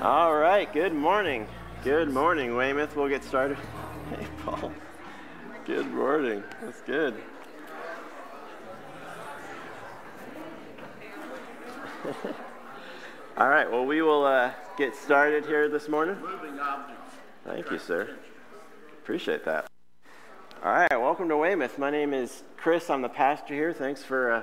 All right, good morning. Good morning, Weymouth. We'll get started. Hey, Paul. Good morning. That's good. All right, well, we will uh, get started here this morning. Thank you, sir. Appreciate that. All right, welcome to Weymouth. My name is Chris. I'm the pastor here. Thanks for uh,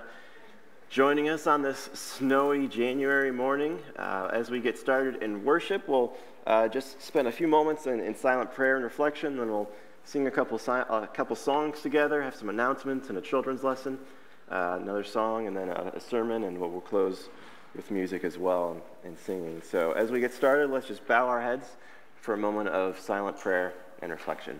joining us on this snowy January morning. Uh, as we get started in worship, we'll uh, just spend a few moments in, in, silent prayer and reflection, then we'll sing a couple, si- a couple songs together, have some announcements and a children's lesson, uh, another song, and then a, a, sermon, and we'll, we'll close with music as well and, and singing. So as we get started, let's just bow our heads for a moment of silent prayer and reflection.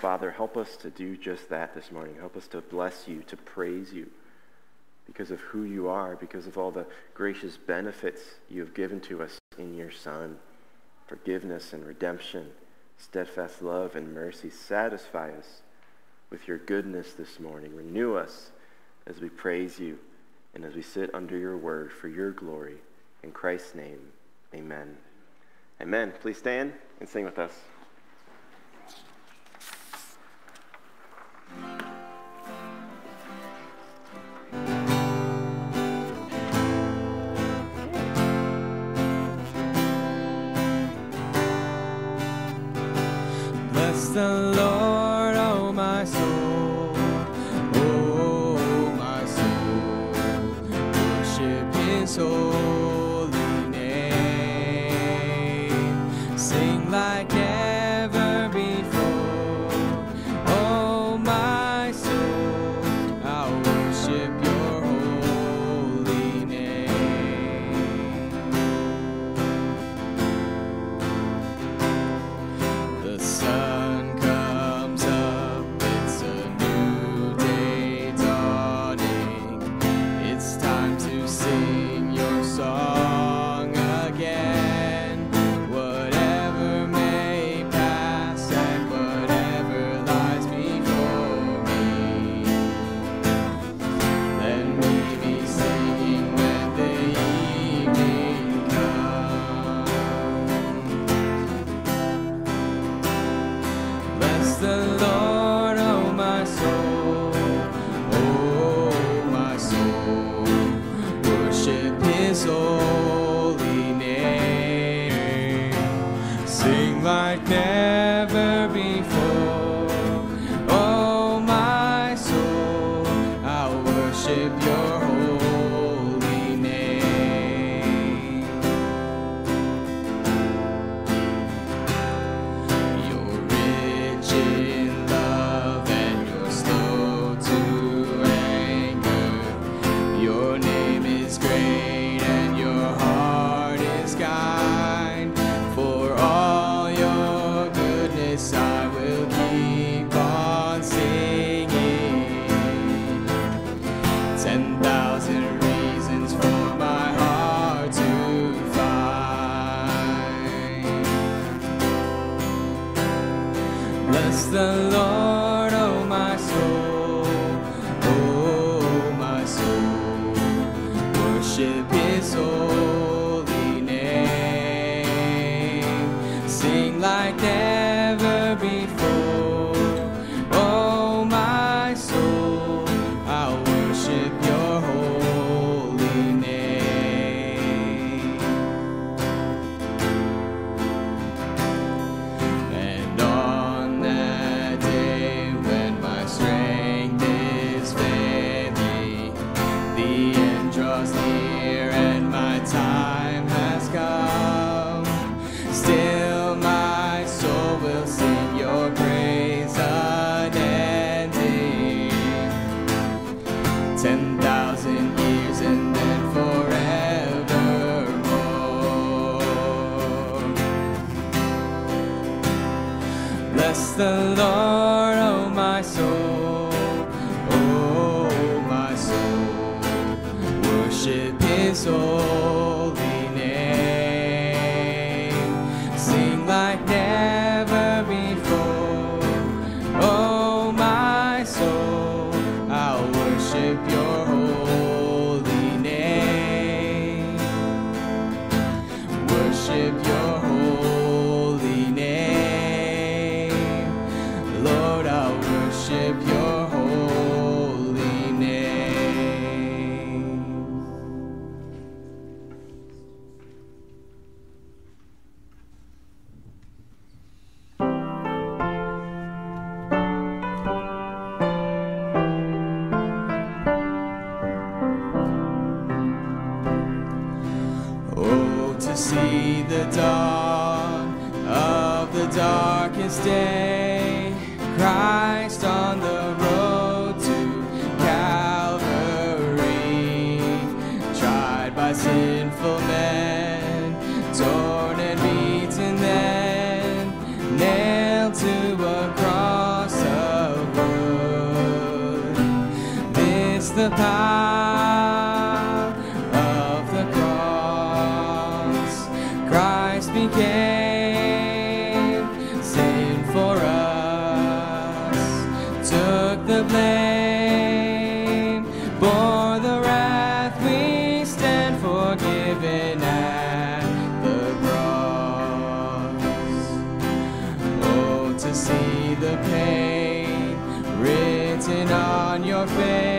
Father, help us to do just that this morning. Help us to bless you, to praise you because of who you are, because of all the gracious benefits you have given to us in your Son forgiveness and redemption, steadfast love and mercy. Satisfy us with your goodness this morning. Renew us as we praise you and as we sit under your word for your glory. In Christ's name, amen. Amen. Please stand and sing with us. The Lord, oh my soul, oh my soul, worship His holy on your face,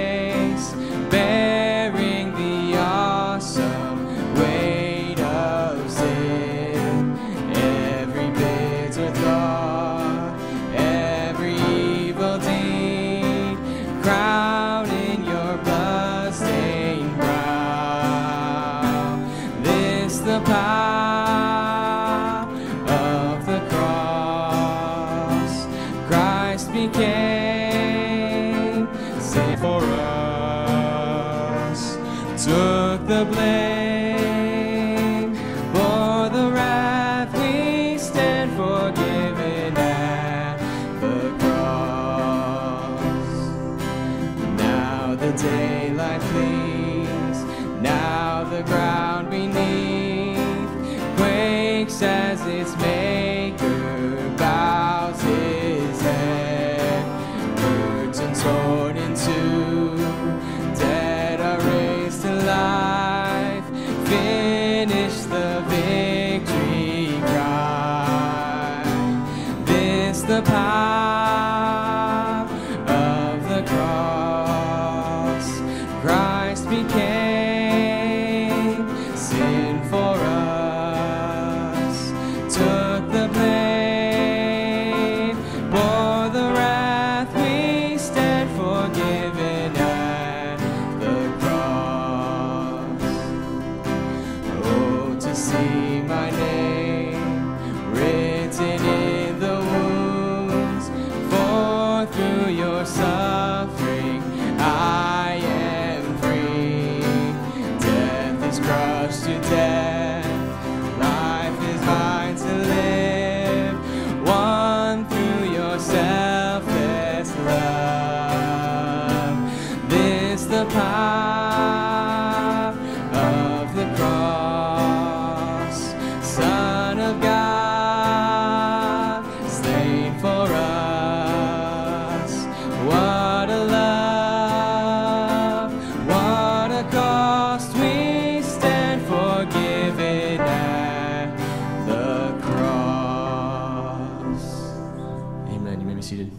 seated.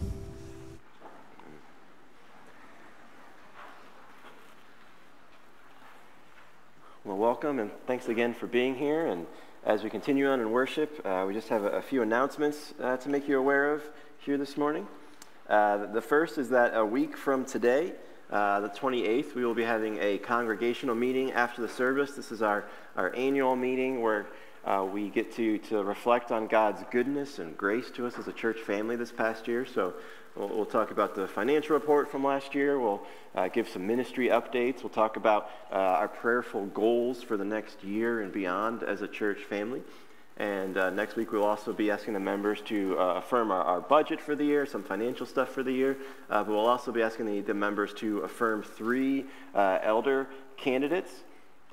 Well, welcome and thanks again for being here. And as we continue on in worship, uh, we just have a, a few announcements uh, to make you aware of here this morning. Uh, the first is that a week from today, uh, the 28th, we will be having a congregational meeting after the service. This is our, our annual meeting where uh, we get to, to reflect on God's goodness and grace to us as a church family this past year. So we'll, we'll talk about the financial report from last year. We'll uh, give some ministry updates. We'll talk about uh, our prayerful goals for the next year and beyond as a church family. And uh, next week, we'll also be asking the members to uh, affirm our, our budget for the year, some financial stuff for the year. Uh, but we'll also be asking the, the members to affirm three elder candidates.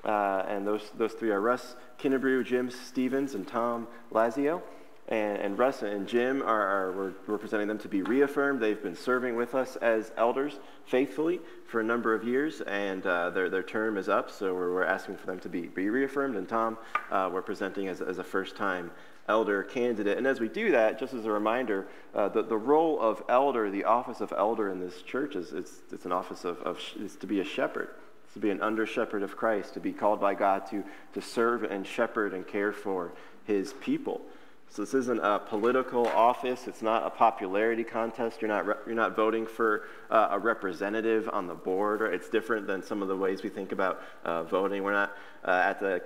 Uh, and those, those three are Russ Kinnebrew, Jim Stevens, and Tom Lazio. And, and Russ and Jim are, are we're, presenting them to be reaffirmed. They've been serving with us as elders faithfully for a number of years, and uh, their, their term is up, so we're, we're asking for them to be, be reaffirmed. And Tom, uh, we're presenting as, as a first time elder candidate. And as we do that, just as a reminder, uh, the, the role of elder, the office of elder in this church, is it's, it's an office of, of is to be a shepherd to be an under shepherd of Christ, to be called by God to, to serve and shepherd and care for his people. So this isn't a political office. It's not a popularity contest. You're not, re- you're not voting for uh, a representative on the board. It's different than some of the ways we think about uh, voting. We're not uh, at the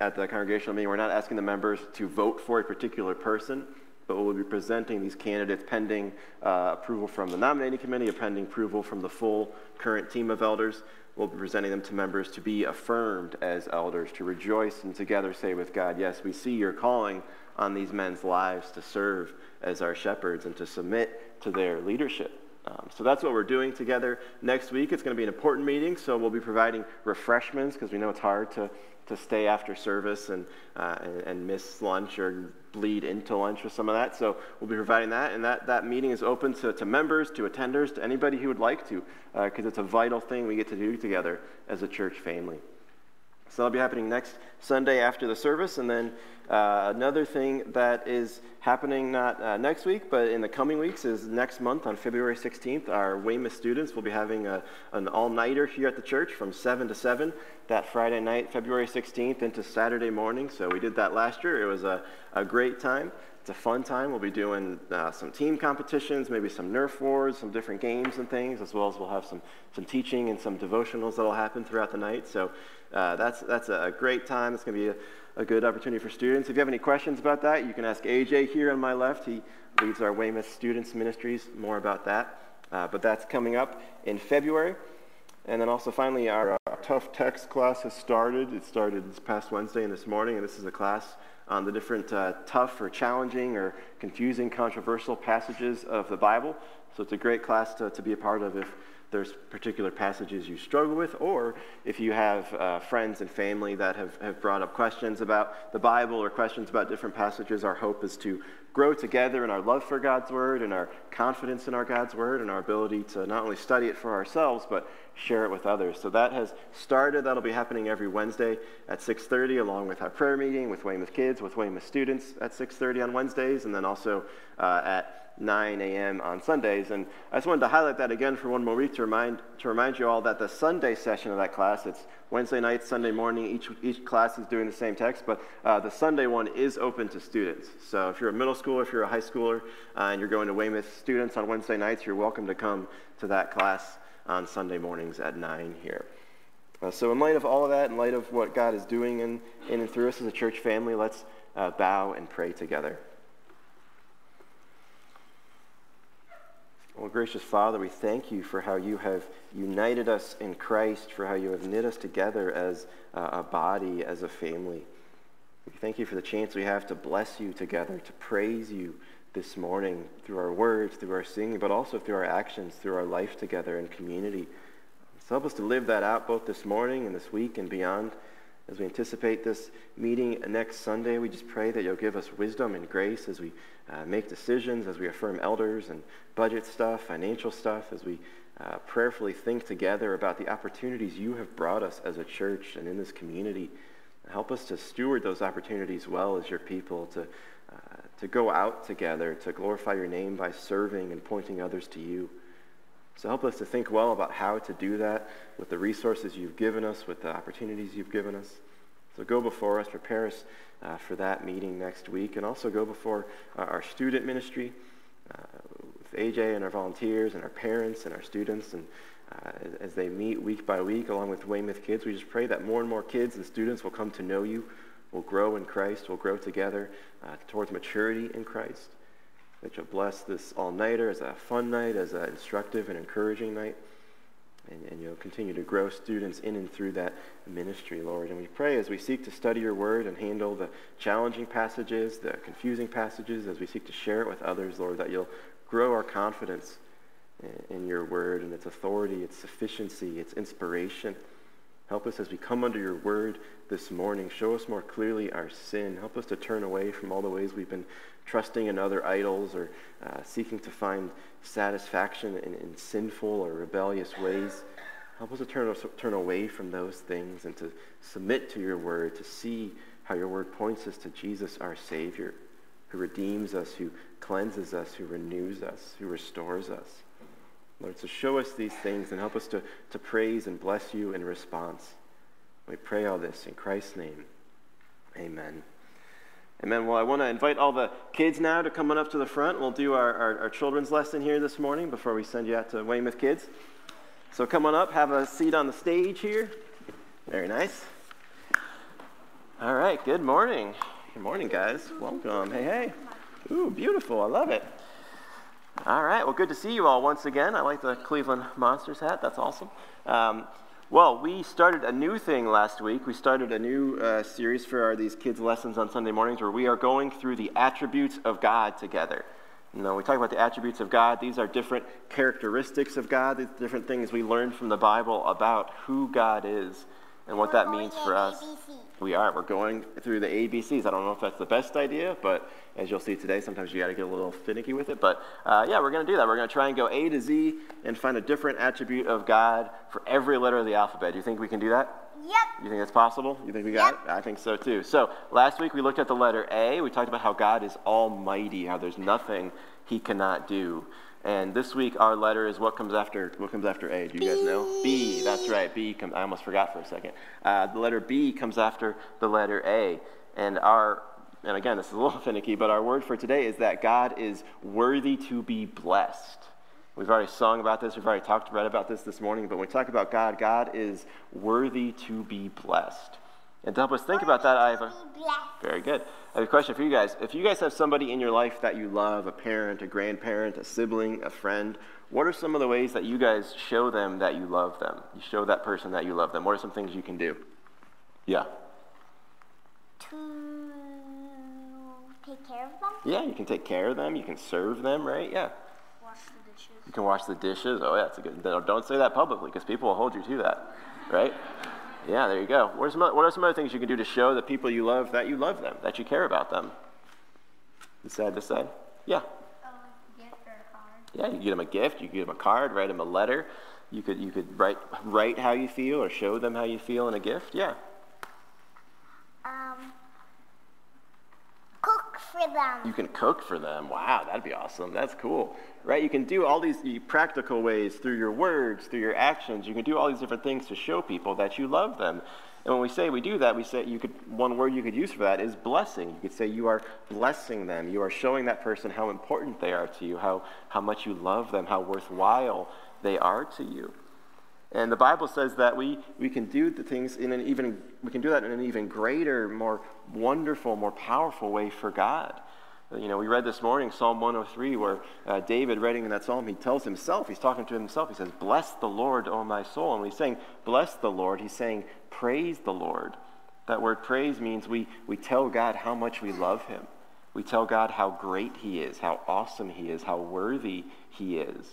at the congregational meeting. We're not asking the members to vote for a particular person. But we'll be presenting these candidates pending uh, approval from the nominating committee, pending approval from the full current team of elders. We'll be presenting them to members to be affirmed as elders, to rejoice and together say with God, Yes, we see your calling on these men's lives to serve as our shepherds and to submit to their leadership. Um, so that's what we're doing together next week. It's going to be an important meeting, so we'll be providing refreshments because we know it's hard to, to stay after service and, uh, and, and, miss lunch or bleed into lunch with some of that. So we'll be providing that, and that, that meeting is open to, to members, to attenders, to anybody who would like to, because uh, it's a vital thing we get to do together as a church family. So that'll be happening next Sunday after the service, and then uh, another thing that is happening not uh, next week, but in the coming weeks is next month on February 16th, our Weymouth students will be having a, an all nighter here at the church from 7 to 7 that Friday night, February 16th, into Saturday morning. So we did that last year. It was a, a great time. It's a fun time. We'll be doing uh, some team competitions, maybe some Nerf wars, some different games and things, as well as we'll have some, some teaching and some devotionals that will happen throughout the night. So uh, that's, that's a great time. It's going to be a a good opportunity for students. If you have any questions about that, you can ask AJ here on my left. He leads our Weymouth Students Ministries, more about that. Uh, but that's coming up in February. And then also finally, our uh, tough text class has started. It started this past Wednesday and this morning, and this is a class on the different uh, tough or challenging or confusing, controversial passages of the Bible. So it's a great class to, to be a part of if there's particular passages you struggle with, or if you have uh, friends and family that have, have brought up questions about the Bible or questions about different passages, our hope is to grow together in our love for God's Word and our confidence in our God's Word and our ability to not only study it for ourselves, but share it with others. So that has started. That'll be happening every Wednesday at 6.30, along with our prayer meeting with Weymouth kids, with Weymouth students at 6.30 on Wednesdays, and then also uh, at 9 a.m. on Sundays. And I just wanted to highlight that again for one more week to remind, to remind you all that the Sunday session of that class, it's Wednesday night, Sunday morning, each, each class is doing the same text, but uh, the Sunday one is open to students. So if you're a middle schooler, if you're a high schooler, uh, and you're going to Weymouth students on Wednesday nights, you're welcome to come to that class on Sunday mornings at 9 here. Uh, so, in light of all of that, in light of what God is doing in, in and through us as a church family, let's uh, bow and pray together. Well, gracious Father, we thank you for how you have united us in Christ, for how you have knit us together as a body, as a family. We thank you for the chance we have to bless you together, to praise you this morning through our words, through our singing, but also through our actions, through our life together in community. So help us to live that out both this morning and this week and beyond. As we anticipate this meeting next Sunday, we just pray that you'll give us wisdom and grace as we uh, make decisions, as we affirm elders and budget stuff, financial stuff, as we uh, prayerfully think together about the opportunities you have brought us as a church and in this community. Help us to steward those opportunities well as your people, to, to go out together, to glorify your name by serving and pointing others to you. So help us to think well about how to do that with the resources you've given us, with the opportunities you've given us. So go before us, prepare us uh, for that meeting next week, and also go before uh, our student ministry uh, with AJ and our volunteers and our parents and our students. And uh, as they meet week by week along with Weymouth kids, we just pray that more and more kids and students will come to know you, will grow in Christ, We'll grow together uh, towards maturity in Christ that you'll bless this all nighter as a fun night, as an instructive and encouraging night. And, and, you'll continue to grow students in and through that ministry, Lord. And we pray as we seek to study your word and handle the challenging passages, the confusing passages, as we seek to share it with others, Lord, that you'll grow our confidence in, in your word and its authority, its sufficiency, its inspiration. Help us as we come under your word this morning. Show us more clearly our sin. Help us to turn away from all the ways we've been trusting in other idols or uh, seeking to find satisfaction in, in, sinful or rebellious ways. Help us to turn, turn away from those things and to submit to your word, to see how your word points us to Jesus, our Savior, who redeems us, who cleanses us, who renews us, who restores us. Lord, so show us these things and help us to, to praise and bless you in response. We pray all this in Christ's name. Amen. Amen. Well, I want to invite all the kids now to come on up to the front. We'll do our, our, our, children's lesson here this morning before we send you out to Weymouth Kids. So come on up, have a seat on the stage here. Very nice. All right, good morning. Good morning, guys. Welcome. Hey, hey. Ooh, beautiful. I love it. All right. Well, good to see you all once again. I like the Cleveland Monsters hat. That's awesome. Um, well, we started a new thing last week. We started a new uh, series for our, these kids' lessons on Sunday mornings where we are going through the attributes of God together. You know, we talk about the attributes of God. These are different characteristics of God, these different things we learn from the Bible about who God is and what that means for us. We are. We're going through the ABCs. I don't know if that's the best idea, but as you'll see today, sometimes you got to get a little finicky with it. But uh, yeah, we're going to do that. We're going to try and go A to Z and find a different attribute of God for every letter of the alphabet. Do you think we can do that? Yep. You think that's possible? You think we got Yep. it? I think so too. So last week we looked at the letter A. We talked about how God is almighty, how there's nothing he cannot do. And this week our letter is what comes after what comes after A. Do you guys know? B. That's right. B. Come, I almost forgot for a second. Uh, the letter B comes after the letter A. And our and again this is a little finicky, but our word for today is that God is worthy to be blessed. We've already sung about this. We've already talked read about this this morning. But when we talk about God, God is worthy to be blessed. And to help us think about that, I have a very good. I have a question for you guys. If you guys have somebody in your life that you love, a parent, a grandparent, a sibling, a friend, what are some of the ways that you guys show them that you love them? You show that person that you love them. What are some things you can do? Yeah. To take care of them. Yeah, you can take care of them. You can serve them, right? Yeah. Wash the dishes. You can wash the dishes. Oh, yeah, that's a good. Don't say that publicly because people will hold you to that, right? Yeah, there you go. What are, some, what are some other things you can do to show the people you love that you love them, that you care about them? This side, this side. Yeah. A gift or a card. Yeah, you can get them a gift. You can give them a card. Write them a letter. You could you could write write how you feel or show them how you feel in a gift. Yeah. Um. Cook for them. You can cook for them. Wow, that'd be awesome. That's cool. Right? You can do all these practical ways through your words, through your actions. You can do all these different things to show people that you love them. And when we say we do that, we say you could one word you could use for that is blessing. You could say you are blessing them. You are showing that person how important they are to you, how how much you love them, how worthwhile they are to you. And the Bible says that we, we can do the things in an even we can do that in an even greater, more wonderful, more powerful way for God. You know, we read this morning Psalm 103, where uh, David, writing in that psalm, he tells himself, he's talking to himself, he says, "Bless the Lord, O my soul." And when he's saying, "Bless the Lord," he's saying, "Praise the Lord." That word praise means we we tell God how much we love Him. We tell God how great He is, how awesome He is, how worthy He is.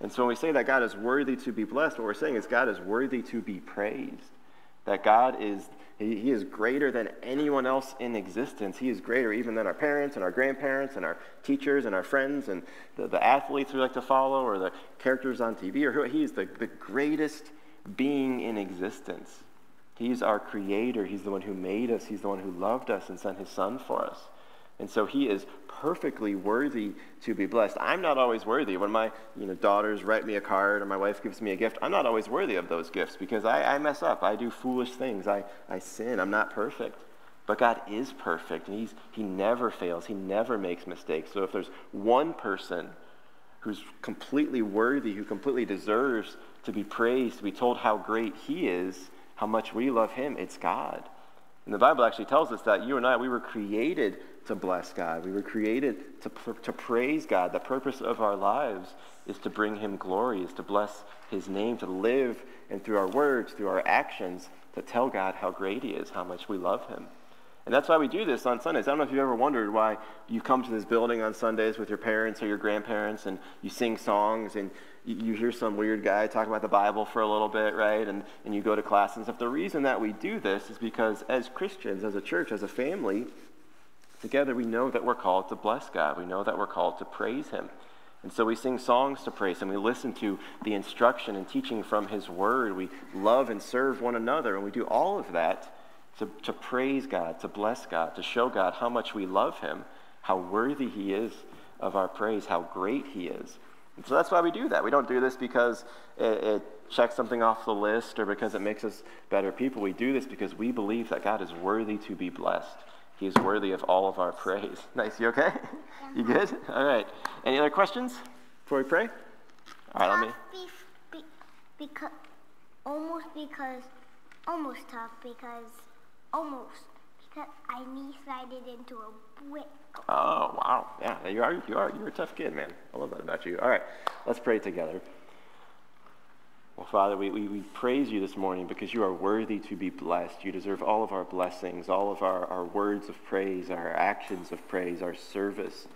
And so when we say that God is worthy to be blessed, what we're saying is God is worthy to be praised. That God is, he, he is greater than anyone else in existence. He is greater even than our parents and our grandparents and our teachers and our friends and the, the athletes we like to follow or the characters on TV or who. He is the, the greatest being in existence. He's our creator. He's the one who made us. He's the one who loved us and sent his son for us. And so he is perfectly worthy to be blessed. I'm not always worthy. When my you know, daughters write me a card or my wife gives me a gift, I'm not always worthy of those gifts because I, I mess up. I do foolish things. I, I sin. I'm not perfect. But God is perfect, and he's, He never fails. He never makes mistakes. So if there's one person who's completely worthy, who completely deserves to be praised, to be told how great He is, how much we love Him, it's God. And the Bible actually tells us that you and I, we were created to bless God. We were created to, to praise God. The purpose of our lives is to bring Him glory, is to bless His name, to live, and through our words, through our actions, to tell God how great He is, how much we love Him. And that's why we do this on Sundays. I don't know if you've ever wondered why you come to this building on Sundays with your parents or your grandparents and you sing songs and you, hear some weird guy talk about the Bible for a little bit, right? And, and you go to class and stuff. The reason that we do this is because as Christians, as a church, as a family, together we know that we're called to bless God. We know that we're called to praise Him. And so we sing songs to praise Him. We listen to the instruction and teaching from His Word. We love and serve one another. And we do all of that to, to praise God, to bless God, to show God how much we love Him, how worthy He is of our praise, how great He is. And so that's why we do that. We don't do this because it, it checks something off the list or because it makes us better people. We do this because we believe that God is worthy to be blessed. He is worthy of all of our praise. Nice. You okay? You good? All right. Any other questions before we pray? All right, let me. Be, because almost because almost tough because almost because I knee slided into a brick. Oh, wow. Yeah, you are, you are, you're a tough kid, man. I love that about you. All right, let's pray together. Well, Father, we, we, we praise you this morning because you are worthy to be blessed. You deserve all of our blessings, all of our, our words of praise, our actions of praise, our service.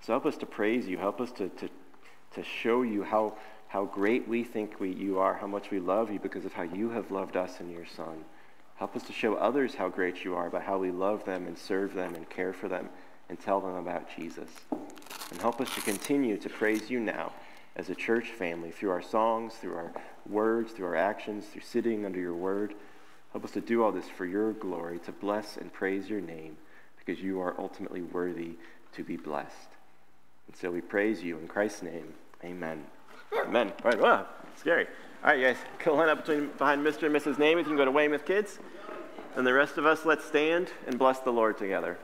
So help us to praise you. Help us to, to, to show you how, how great we think we, you are, how much we love you because of how you have loved us in your Son. Help us to show others how great you are by how we love them and serve them and care for them and tell them about Jesus. And help us to continue to praise you now as a church family through our songs, through our words, through our actions, through sitting under your word. Help us to do all this for your glory, to bless and praise your name because you are ultimately worthy to be blessed. And so we praise you in Christ's name. Amen. Amen. All right, wow, scary. All right, guys, go line up between, behind Mr. and Mrs. Name. If you can go to Weymouth Kids. And the rest of us, let's stand and bless the Lord together.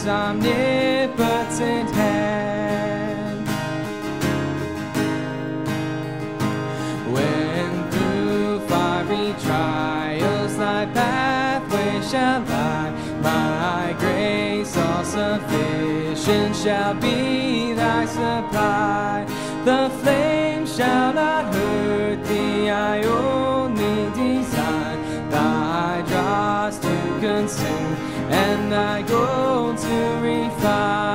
Righteous, omnipotent hand. When through fiery trials thy pathway shall lie, my grace all sufficient shall be thy supply. The flame shall not hurt thee, I only and go to refine.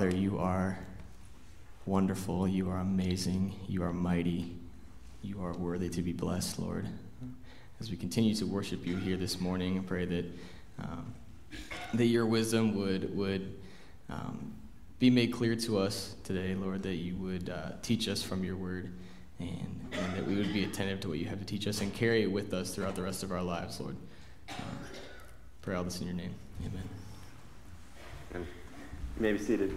Father, you are wonderful. You are amazing. You are mighty. You are worthy to be blessed, Lord. As we continue to worship you here this morning, I pray that um, that your wisdom would would um, be made clear to us today, Lord. That you would uh, teach us from your word, and, and that we would be attentive to what you have to teach us and carry it with us throughout the rest of our lives, Lord. Um, pray all this in your name. Amen. May be seated.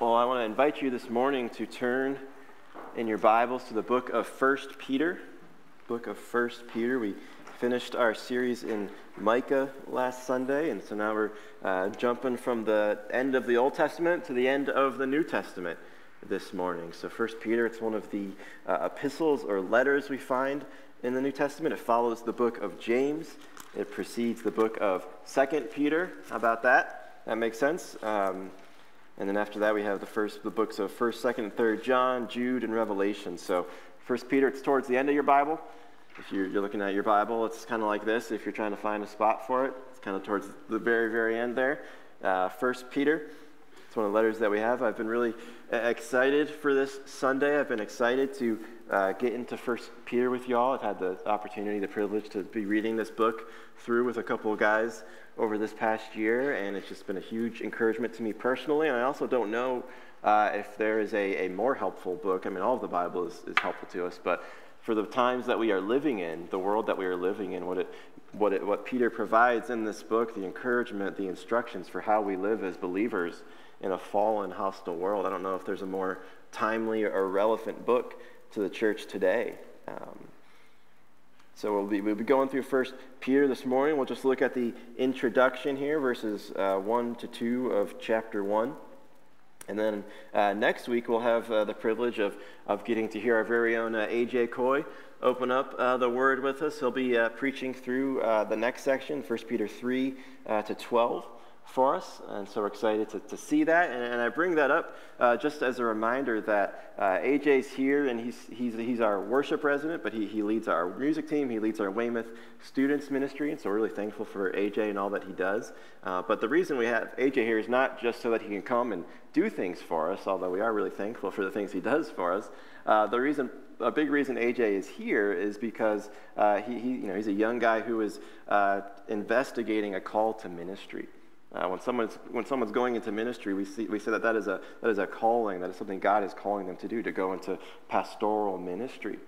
Well, I want to invite you this morning to turn in your Bibles to the book of 1 Peter. Book of 1 Peter. We finished our series in Micah last Sunday, and so now we're uh, jumping from the end of the Old Testament to the end of the New Testament this morning. So 1 Peter, it's one of the uh, epistles or letters we find in the New Testament. It follows the book of James. It precedes the book of 2 Peter. How about that? That makes sense. Um, and then after that, we have the first the books of 1st, 2nd, and 3rd John, Jude, and Revelation. So First Peter, it's towards the end of your Bible. If you're, you're looking at your Bible, it's kind of like this. If you're trying to find a spot for it, it's kind of towards the very, very end there. Uh, Peter. It's one of the letters that we have. I've been really uh, excited for this Sunday. I've been excited to uh, get into First Peter with y'all. I've had the opportunity, the privilege to be reading this book through with a couple of guys over this past year, and it's just been a huge encouragement to me personally. And I also don't know uh, if there is a, a more helpful book. I mean, all of the Bible is, is helpful to us, but for the times that we are living in, the world that we are living in, what, it, what, it, what Peter provides in this book, the encouragement, the instructions for how we live as believers in a fallen, hostile world. I don't know if there's a more timely or relevant book to the church today. Um, so we'll be, we'll be going through First Peter this morning. We'll just look at the introduction here, verses uh, 1 to 2 of chapter 1. And then uh, next week, we'll have uh, the privilege of, of getting to hear our very own uh, AJ Coy open up uh, the word with us. He'll be uh, preaching through the next section, 1 Peter 3 to 12 for us, and so we're excited to, to see that. And, and I bring that up uh, just as a reminder that uh, AJ's here, and he's, he's, he's our worship resident, but he, he leads our music team, he leads our Weymouth students ministry, and so we're really thankful for AJ and all that he does. Uh, but the reason we have AJ here is not just so that he can come and do things for us, although we are really thankful for the things he does for us. Uh, the reason a big reason AJ is here is because uh, he, he, you know, he's a young guy who is uh, investigating a call to ministry. Uh, when, someone's, when someone's going into ministry, we, see, we say that that is, a, that is a calling, that is something God is calling them to do, to go into pastoral ministry.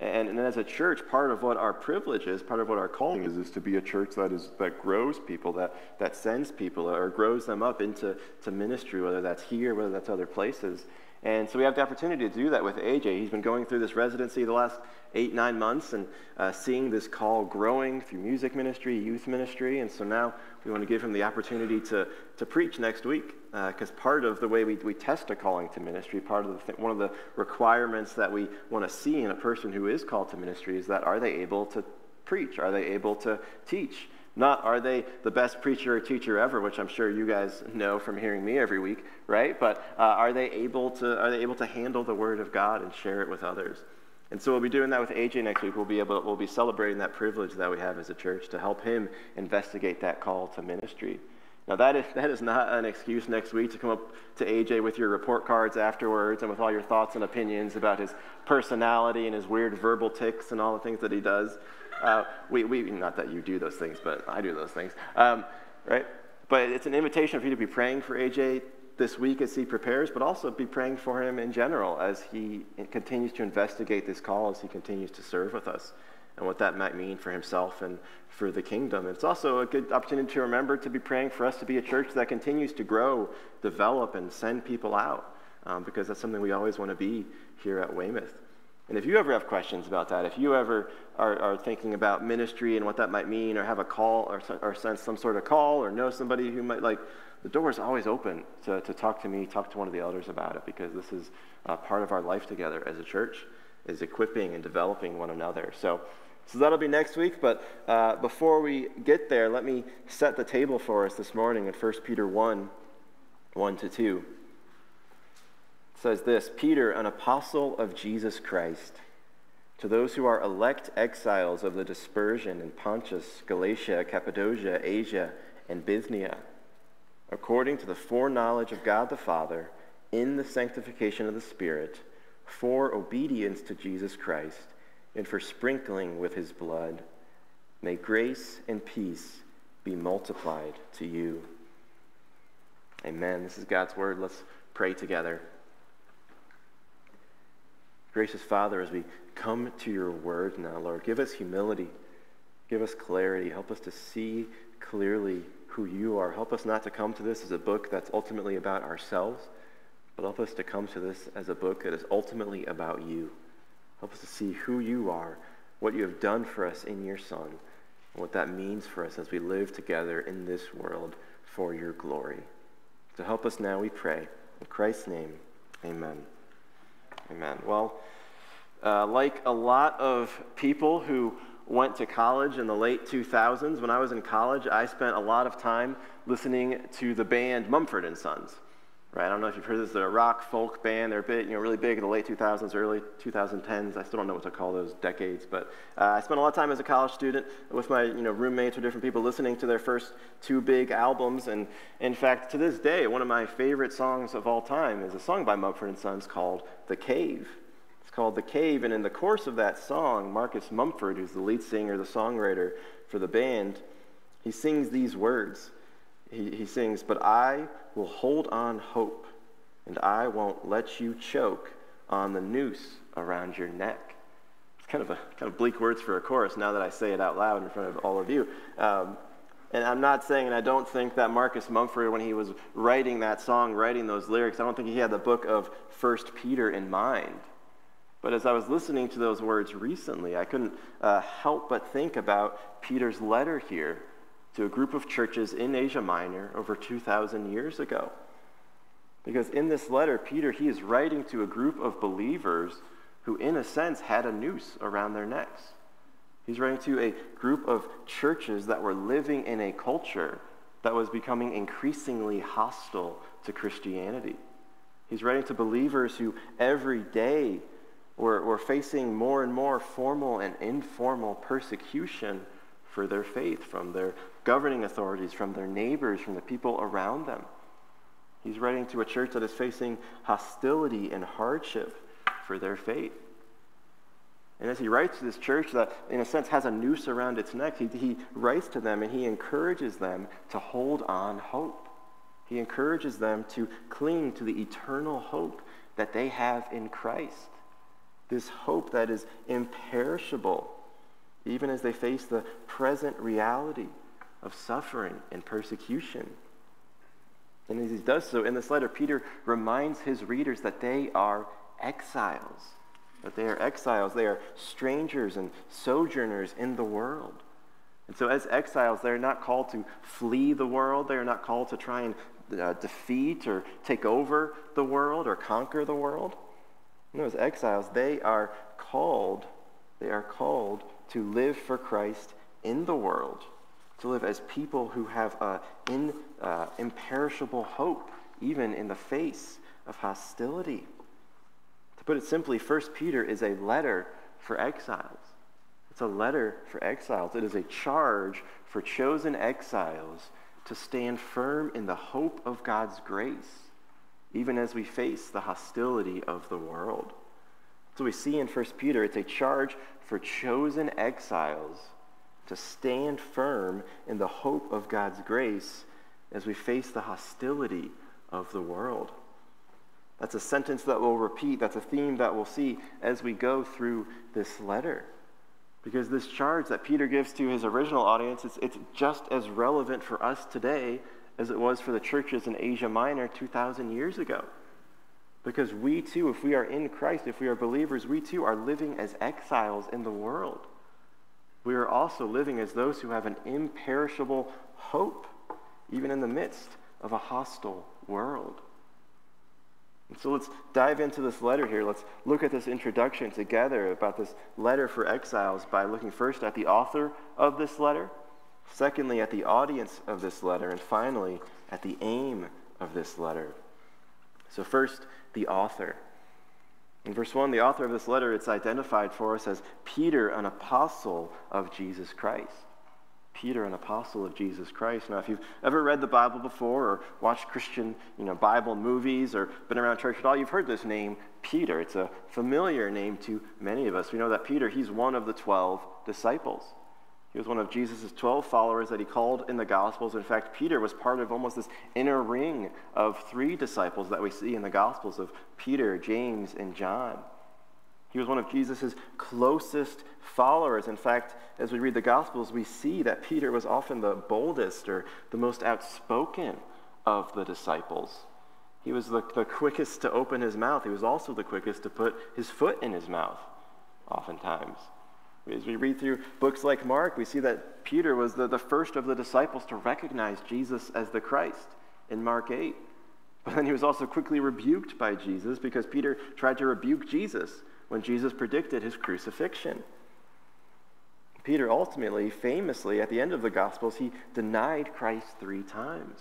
And, and as a church, part of what our privilege is, part of what our calling is, is to be a church that, is, that grows people, that, that sends people, or grows them up into to ministry, whether that's here, whether that's other places. And so we have the opportunity to do that with AJ. He's been going through this residency the last eight, nine months and uh, seeing this call growing through music ministry, youth ministry. And so now we want to give him the opportunity to, to preach next week because uh, part of the way we, we test a calling to ministry, part of the th- one of the requirements that we want to see in a person who is called to ministry is that are they able to preach? Are they able to teach? Not are they the best preacher or teacher ever, which I'm sure you guys know from hearing me every week, right? But uh, are they able to are they able to handle the word of God and share it with others? And so we'll be doing that with AJ next week. We'll be able we'll be celebrating that privilege that we have as a church to help him investigate that call to ministry. Now that is that is not an excuse next week to come up to AJ with your report cards afterwards and with all your thoughts and opinions about his personality and his weird verbal tics and all the things that he does. Uh, we, we, not that you do those things, but I do those things, um, right? But it's an invitation for you to be praying for AJ this week as he prepares, but also be praying for him in general as he continues to investigate this call, as he continues to serve with us, and what that might mean for himself and for the kingdom. It's also a good opportunity to remember to be praying for us to be a church that continues to grow, develop, and send people out, um, because that's something we always want to be here at Weymouth. And if you ever have questions about that, if you ever are, are thinking about ministry and what that might mean, or have a call or, or sense some sort of call, or know somebody who might like, the door is always open to, to talk to me, talk to one of the elders about it, because this is uh, part of our life together as a church, is equipping and developing one another. So, so that'll be next week. But uh, before we get there, let me set the table for us this morning in 1 Peter 1 1 to 2 says this Peter, an apostle of Jesus Christ, to those who are elect exiles of the dispersion in Pontus, Galatia, Cappadocia, Asia, and Bithynia, according to the foreknowledge of God the Father, in the sanctification of the Spirit, for obedience to Jesus Christ, and for sprinkling with his blood, may grace and peace be multiplied to you. Amen. This is God's word. Let's pray together. Gracious Father, as we come to your word now, Lord, give us humility, give us clarity, help us to see clearly who you are. Help us not to come to this as a book that's ultimately about ourselves, but help us to come to this as a book that is ultimately about you. Help us to see who you are, what you have done for us in your Son, and what that means for us as we live together in this world for your glory. So help us now, we pray. In Christ's name, amen. Amen. Well, uh, like a lot of people who went to college in the late 2000s, when I was in college, I spent a lot of time listening to the band Mumford and Sons. right? I don't know if you've heard this. They're a rock folk band. They're big, you know, really big in the late 2000s, early 2010s. I still don't know what to call those decades, but uh, I spent a lot of time as a college student with my, you know, roommates or different people listening to their first two big albums. And in fact, to this day, one of my favorite songs of all time is a song by Mumford and Sons called "The Cave." Called "The Cave," and in the course of that song, Marcus Mumford, who's the lead singer, the songwriter for the band, he sings these words. He, he sings, But I will hold on hope, and I won't let you choke on the noose around your neck. It's kind of a kind of bleak words for a chorus now that I say it out loud in front of all of you. Um, and I'm not saying, and I don't think that Marcus Mumford, when he was writing that song, writing those lyrics, I don't think he had the book of First Peter in mind. But as I was listening to those words recently, I couldn't uh, help but think about Peter's letter here to a group of churches in Asia Minor over 2,000 years ago. Because in this letter, Peter, he is writing to a group of believers who, in a sense, had a noose around their necks. He's writing to a group of churches that were living in a culture that was becoming increasingly hostile to Christianity. He's writing to believers who every day were, were facing more and more formal and informal persecution for their faith from their governing authorities, from their neighbors, from the people around them. He's writing to a church that is facing hostility and hardship for their faith. And as he writes to this church that, in a sense, has a noose around its neck, he, he writes to them and he encourages them to hold on hope. He encourages them to cling to the eternal hope that they have in Christ. This hope that is imperishable, even as they face the present reality of suffering and persecution. And as he does so in this letter, Peter reminds his readers that they are exiles, that they are exiles, they are strangers and sojourners in the world. And so, as exiles, they're not called to flee the world, they are not called to try and uh, defeat or take over the world or conquer the world. No, as exiles, they are called, they are called to live for Christ in the world to live as people who have an in, uh, imperishable hope, even in the face of hostility. To put it simply, 1 Peter is a letter for exiles. It's a letter for exiles. It is a charge for chosen exiles to stand firm in the hope of God's grace, even as we face the hostility of the world. So we see in 1 Peter, it's a charge for chosen exiles to stand firm in the hope of God's grace as we face the hostility of the world. That's a sentence that we'll repeat. That's a theme that we'll see as we go through this letter. Because this charge that Peter gives to his original audience, it's, it's just as relevant for us today as it was for the churches in Asia Minor 2,000 years ago. Because we too, if we are in Christ, if we are believers, we too are living as exiles in the world we are also living as those who have an imperishable hope, even in the midst of a hostile world. And so let's dive into this letter here. Let's look at this introduction together about this letter for exiles by looking first at the author of this letter, secondly, at the audience of this letter, and finally, at the aim of this letter. So, first, the author. In verse 1, the author of this letter, it's identified for us as Peter, an apostle of Jesus Christ. Peter, an apostle of Jesus Christ. Now, if you've ever read the Bible before or watched Christian you know, Bible movies or been around church at all, you've heard this name, Peter. It's a familiar name to many of us. We know that Peter, he's one of the 12 disciples. He was one of Jesus' 12 followers that he called in the Gospels. In fact, Peter was part of almost this inner ring of three disciples that we see in the Gospels of Peter, James, and John. He was one of Jesus' closest followers. In fact, as we read the Gospels, we see that Peter was often the boldest or the most outspoken of the disciples. He was the, the quickest to open his mouth. He was also the quickest to put his foot in his mouth, oftentimes. As we read through books like Mark, we see that Peter was the, the first of the disciples to recognize Jesus as the Christ in Mark 8. But then he was also quickly rebuked by Jesus because Peter tried to rebuke Jesus when Jesus predicted his crucifixion. Peter ultimately, famously, at the end of the Gospels, he denied Christ three times.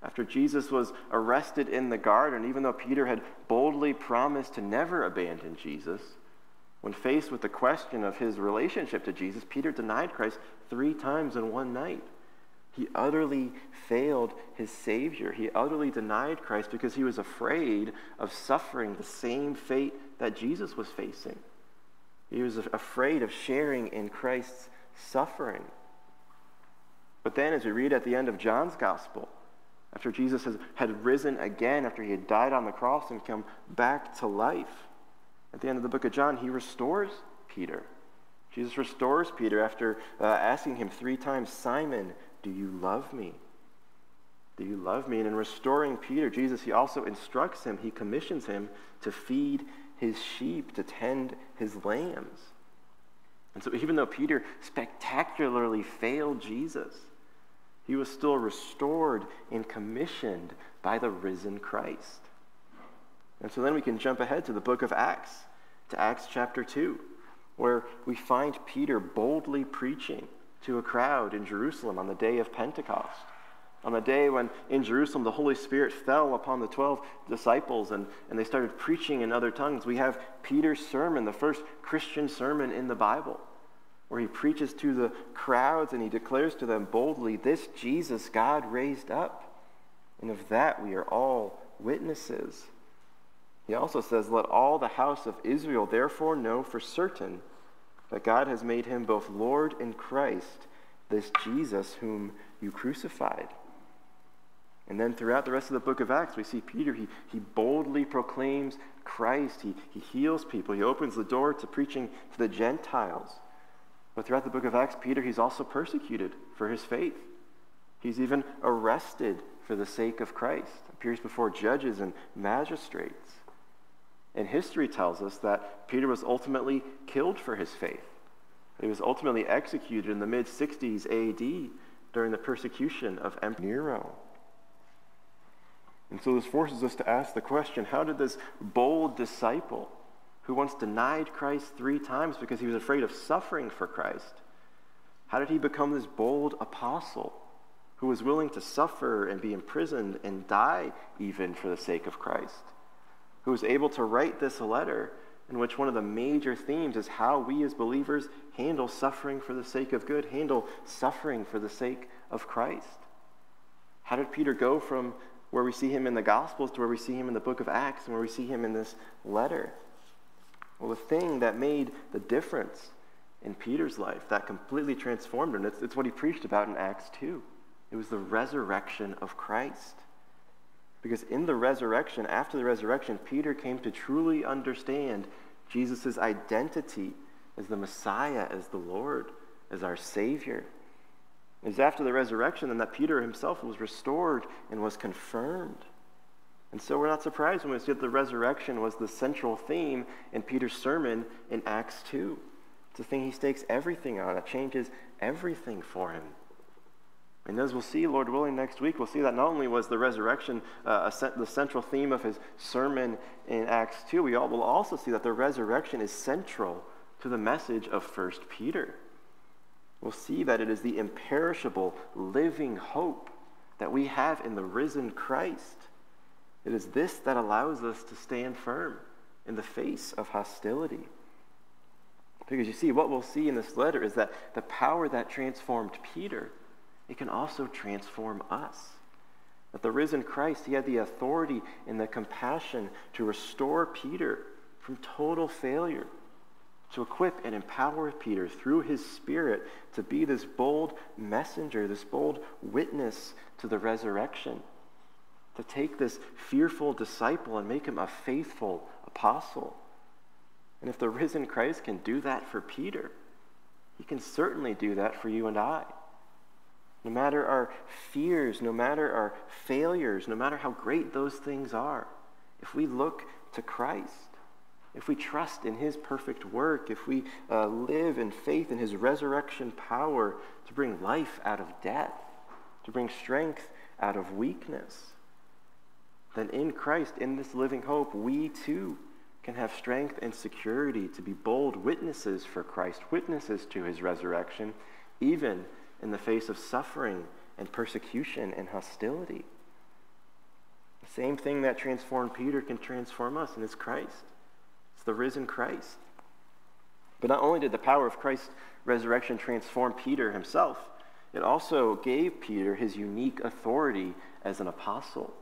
After Jesus was arrested in the garden, even though Peter had boldly promised to never abandon Jesus, when faced with the question of his relationship to Jesus, Peter denied Christ three times in one night. He utterly failed his Savior. He utterly denied Christ because he was afraid of suffering the same fate that Jesus was facing. He was afraid of sharing in Christ's suffering. But then, as we read at the end of John's Gospel, after Jesus has, had risen again, after he had died on the cross and come back to life, at the end of the book of John, he restores Peter. Jesus restores Peter after uh, asking him three times, Simon, do you love me? Do you love me? And in restoring Peter, Jesus, he also instructs him, he commissions him to feed his sheep, to tend his lambs. And so, even though Peter spectacularly failed Jesus, he was still restored and commissioned by the risen Christ. And so then we can jump ahead to the book of Acts, to Acts chapter 2, where we find Peter boldly preaching to a crowd in Jerusalem on the day of Pentecost. On the day when in Jerusalem the Holy Spirit fell upon the 12 disciples and, and they started preaching in other tongues, we have Peter's sermon, the first Christian sermon in the Bible, where he preaches to the crowds and he declares to them boldly, This Jesus God raised up, and of that we are all witnesses. He also says, Let all the house of Israel therefore know for certain that God has made him both Lord and Christ, this Jesus whom you crucified. And then throughout the rest of the book of Acts, we see Peter, he, he boldly proclaims Christ. He, he heals people. He opens the door to preaching to the Gentiles. But throughout the book of Acts, Peter, he's also persecuted for his faith. He's even arrested for the sake of Christ, appears before judges and magistrates. And history tells us that Peter was ultimately killed for his faith. He was ultimately executed in the mid 60s AD during the persecution of Emperor Nero. And so this forces us to ask the question how did this bold disciple, who once denied Christ three times because he was afraid of suffering for Christ, how did he become this bold apostle who was willing to suffer and be imprisoned and die even for the sake of Christ? Who was able to write this letter in which one of the major themes is how we as believers handle suffering for the sake of good, handle suffering for the sake of Christ. How did Peter go from where we see him in the Gospels to where we see him in the book of Acts and where we see him in this letter? Well, the thing that made the difference in Peter's life, that completely transformed him, it's, it's what he preached about in Acts 2. It was the resurrection of Christ. Because in the resurrection, after the resurrection, Peter came to truly understand Jesus' identity as the Messiah, as the Lord, as our Savior. It was after the resurrection then that Peter himself was restored and was confirmed. And so we're not surprised when we see that the resurrection was the central theme in Peter's sermon in Acts 2. It's a thing he stakes everything on, it changes everything for him. And as we'll see, Lord willing, next week, we'll see that not only was the resurrection uh, the central theme of his sermon in Acts 2, we all will also see that the resurrection is central to the message of 1 Peter. We'll see that it is the imperishable, living hope that we have in the risen Christ. It is this that allows us to stand firm in the face of hostility. Because you see, what we'll see in this letter is that the power that transformed Peter it can also transform us. That the risen Christ, he had the authority and the compassion to restore Peter from total failure, to equip and empower Peter through his Spirit to be this bold messenger, this bold witness to the resurrection, to take this fearful disciple and make him a faithful apostle. And if the risen Christ can do that for Peter, he can certainly do that for you and I. No matter our fears, no matter our failures, no matter how great those things are, if we look to Christ, if we trust in his perfect work, if we uh, live in faith in his resurrection power to bring life out of death, to bring strength out of weakness, then in Christ, in this living hope, we too can have strength and security to be bold witnesses for Christ, witnesses to his resurrection, even in the face of suffering and persecution and hostility. The same thing that transformed Peter can transform us, and it's Christ. It's the risen Christ. But not only did the power of Christ's resurrection transform Peter himself, it also gave Peter his unique authority as an apostle.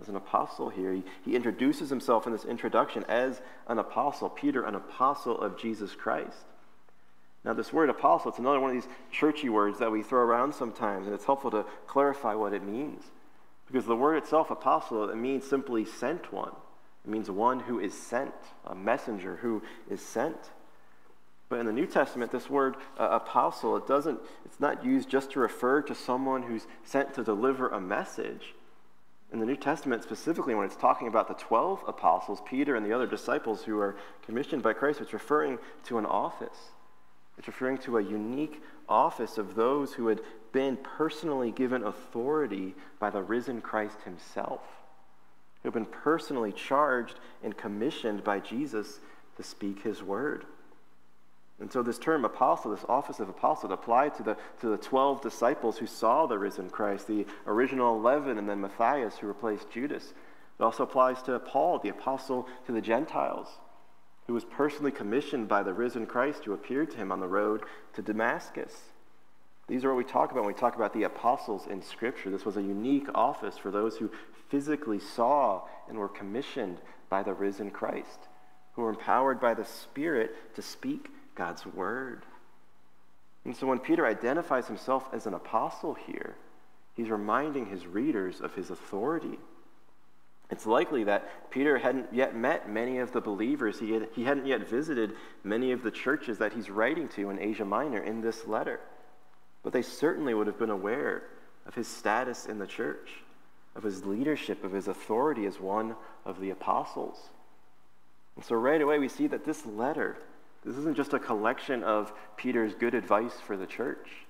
As an apostle here, he, he introduces himself in this introduction as an apostle. Peter, an apostle of Jesus Christ. Now, this word apostle, it's another one of these churchy words that we throw around sometimes, and it's helpful to clarify what it means. Because the word itself, apostle, it means simply sent one. It means one who is sent, a messenger who is sent. But in the New Testament, this word uh, apostle, it doesn't, it's not used just to refer to someone who's sent to deliver a message. In the New Testament, specifically, when it's talking about the 12 apostles, Peter and the other disciples who are commissioned by Christ, it's referring to an office. It's referring to a unique office of those who had been personally given authority by the risen Christ himself, who had been personally charged and commissioned by Jesus to speak his word. And so this term apostle, this office of apostle, applied to the, to the 12 disciples who saw the risen Christ, the original 11, and then Matthias, who replaced Judas. It also applies to Paul, the apostle to the Gentiles, who was personally commissioned by the risen Christ who appeared to him on the road to Damascus. These are what we talk about when we talk about the apostles in Scripture. This was a unique office for those who physically saw and were commissioned by the risen Christ, who were empowered by the Spirit to speak God's word. And so when Peter identifies himself as an apostle here, he's reminding his readers of his authority. It's likely that Peter hadn't yet met many of the believers. He, had, he hadn't yet visited many of the churches that he's writing to in Asia Minor in this letter. But they certainly would have been aware of his status in the church, of his leadership, of his authority as one of the apostles. And so right away we see that this letter this isn't just a collection of Peter's good advice for the church.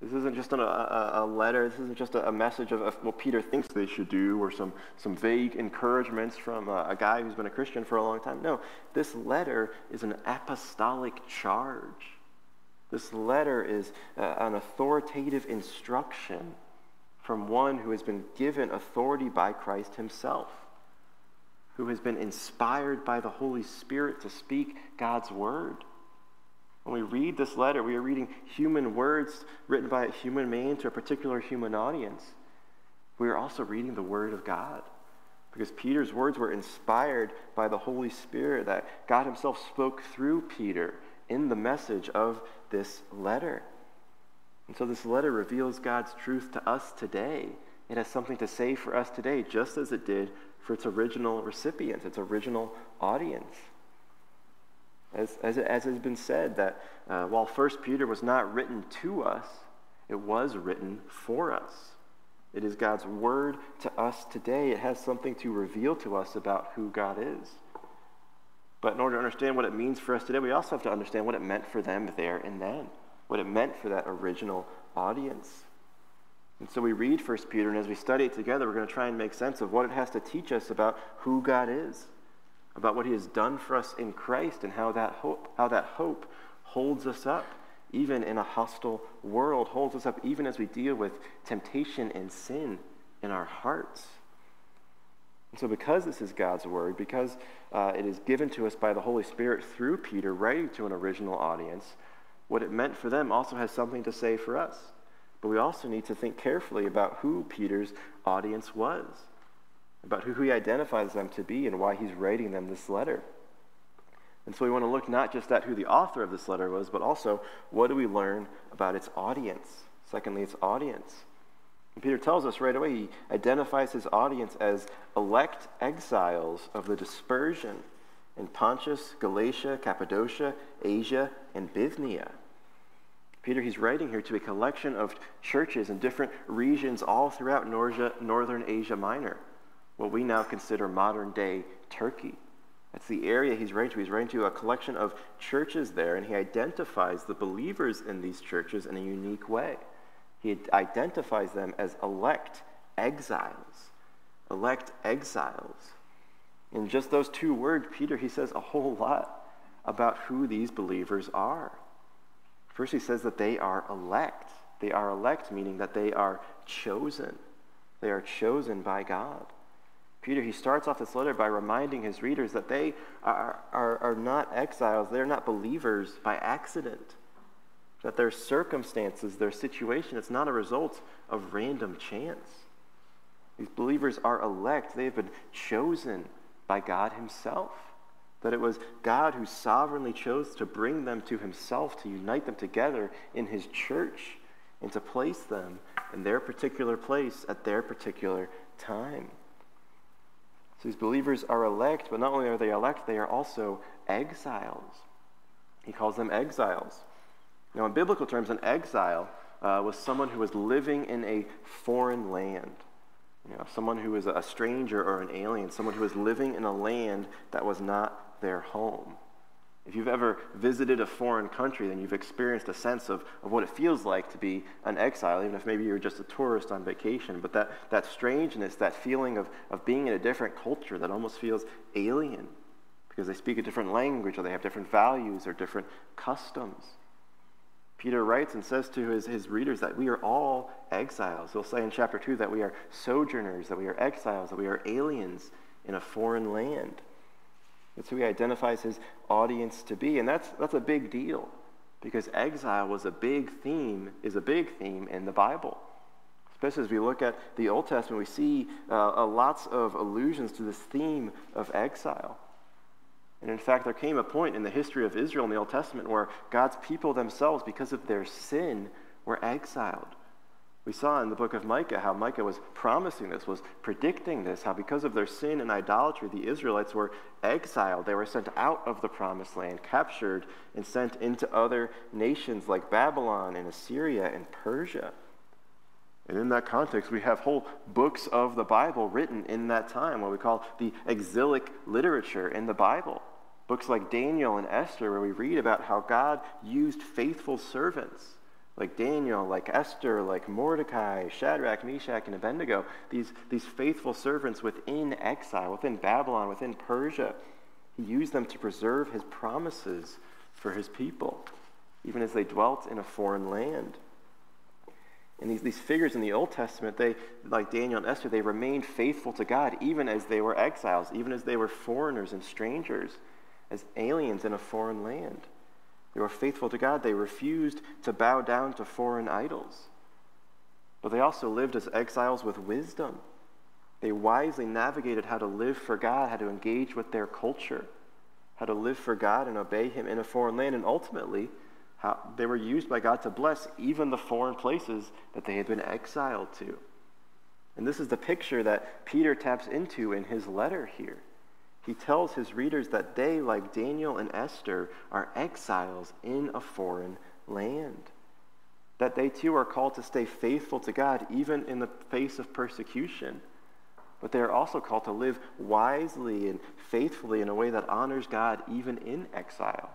This isn't just a, a, a letter. This isn't just a, a message of, of, what Peter thinks they should do or some, some vague encouragements from a, a guy who's been a Christian for a long time. No, this letter is an apostolic charge. This letter is uh, an authoritative instruction from one who has been given authority by Christ himself who has been inspired by the Holy Spirit to speak God's word. When we read this letter, we are reading human words written by a human man to a particular human audience. We are also reading the word of God because Peter's words were inspired by the Holy Spirit that God himself spoke through Peter in the message of this letter. And so this letter reveals God's truth to us today. It has something to say for us today, just as it did for its original recipient, its original audience. As, as, as has been said, that uh, while First Peter was not written to us, it was written for us. It is God's word to us today. It has something to reveal to us about who God is. But in order to understand what it means for us today, we also have to understand what it meant for them there and then, what it meant for that original audience. And so we read 1 Peter, and as we study it together, we're going to try and make sense of what it has to teach us about who God is, about what He has done for us in Christ, and how that hope, how that hope holds us up, even in a hostile world, holds us up even as we deal with temptation and sin in our hearts. And so, because this is God's word, because uh, it is given to us by the Holy Spirit through Peter, writing to an original audience, what it meant for them also has something to say for us. But we also need to think carefully about who Peter's audience was, about who he identifies them to be, and why he's writing them this letter. And so we want to look not just at who the author of this letter was, but also what do we learn about its audience? Secondly, its audience. And Peter tells us right away, he identifies his audience as elect exiles of the dispersion in Pontus, Galatia, Cappadocia, Asia, and Bithynia. Peter, he's writing here to a collection of churches in different regions all throughout northern Asia Minor, what we now consider modern day Turkey. That's the area he's writing to. He's writing to a collection of churches there, and he identifies the believers in these churches in a unique way. He identifies them as elect exiles. Elect exiles. In just those two words, Peter, he says a whole lot about who these believers are. First, he says that they are elect. They are elect, meaning that they are chosen. They are chosen by God. Peter, he starts off this letter by reminding his readers that they are, are, are not exiles, they're not believers by accident. That their circumstances, their situation, it's not a result of random chance. These believers are elect, they have been chosen by God Himself. That it was God who sovereignly chose to bring them to Himself, to unite them together in His church, and to place them in their particular place at their particular time. So these believers are elect, but not only are they elect, they are also exiles. He calls them exiles. Now, in biblical terms, an exile uh, was someone who was living in a foreign land. You know, someone who was a stranger or an alien, someone who was living in a land that was not their home. If you've ever visited a foreign country, then you've experienced a sense of, of what it feels like to be an exile, even if maybe you're just a tourist on vacation. But that, that strangeness, that feeling of, of being in a different culture that almost feels alien because they speak a different language or they have different values or different customs. Peter writes and says to his, his readers that we are all exiles. He'll say in chapter 2 that we are sojourners, that we are exiles, that we are aliens in a foreign land. That's who he identifies his audience to be. And that's, that's a big deal because exile was a big theme, is a big theme in the Bible. Especially as we look at the Old Testament, we see uh, lots of allusions to this theme of exile. And in fact, there came a point in the history of Israel in the Old Testament where God's people themselves, because of their sin, were exiled. We saw in the book of Micah how Micah was promising this, was predicting this, how because of their sin and idolatry, the Israelites were exiled. They were sent out of the promised land, captured, and sent into other nations like Babylon and Assyria and Persia. And in that context, we have whole books of the Bible written in that time, what we call the exilic literature in the Bible. Books like Daniel and Esther, where we read about how God used faithful servants like Daniel, like Esther, like Mordecai, Shadrach, Meshach, and Abednego, these, these faithful servants within exile, within Babylon, within Persia, he used them to preserve his promises for his people, even as they dwelt in a foreign land. And these, these figures in the Old Testament, they, like Daniel and Esther, they remained faithful to God even as they were exiles, even as they were foreigners and strangers, as aliens in a foreign land. They were faithful to God. They refused to bow down to foreign idols. But they also lived as exiles with wisdom. They wisely navigated how to live for God, how to engage with their culture, how to live for God and obey Him in a foreign land, and ultimately, how they were used by God to bless even the foreign places that they had been exiled to. And this is the picture that Peter taps into in his letter here he tells his readers that they, like Daniel and Esther, are exiles in a foreign land. That they too are called to stay faithful to God even in the face of persecution. But they are also called to live wisely and faithfully in a way that honors God even in exile,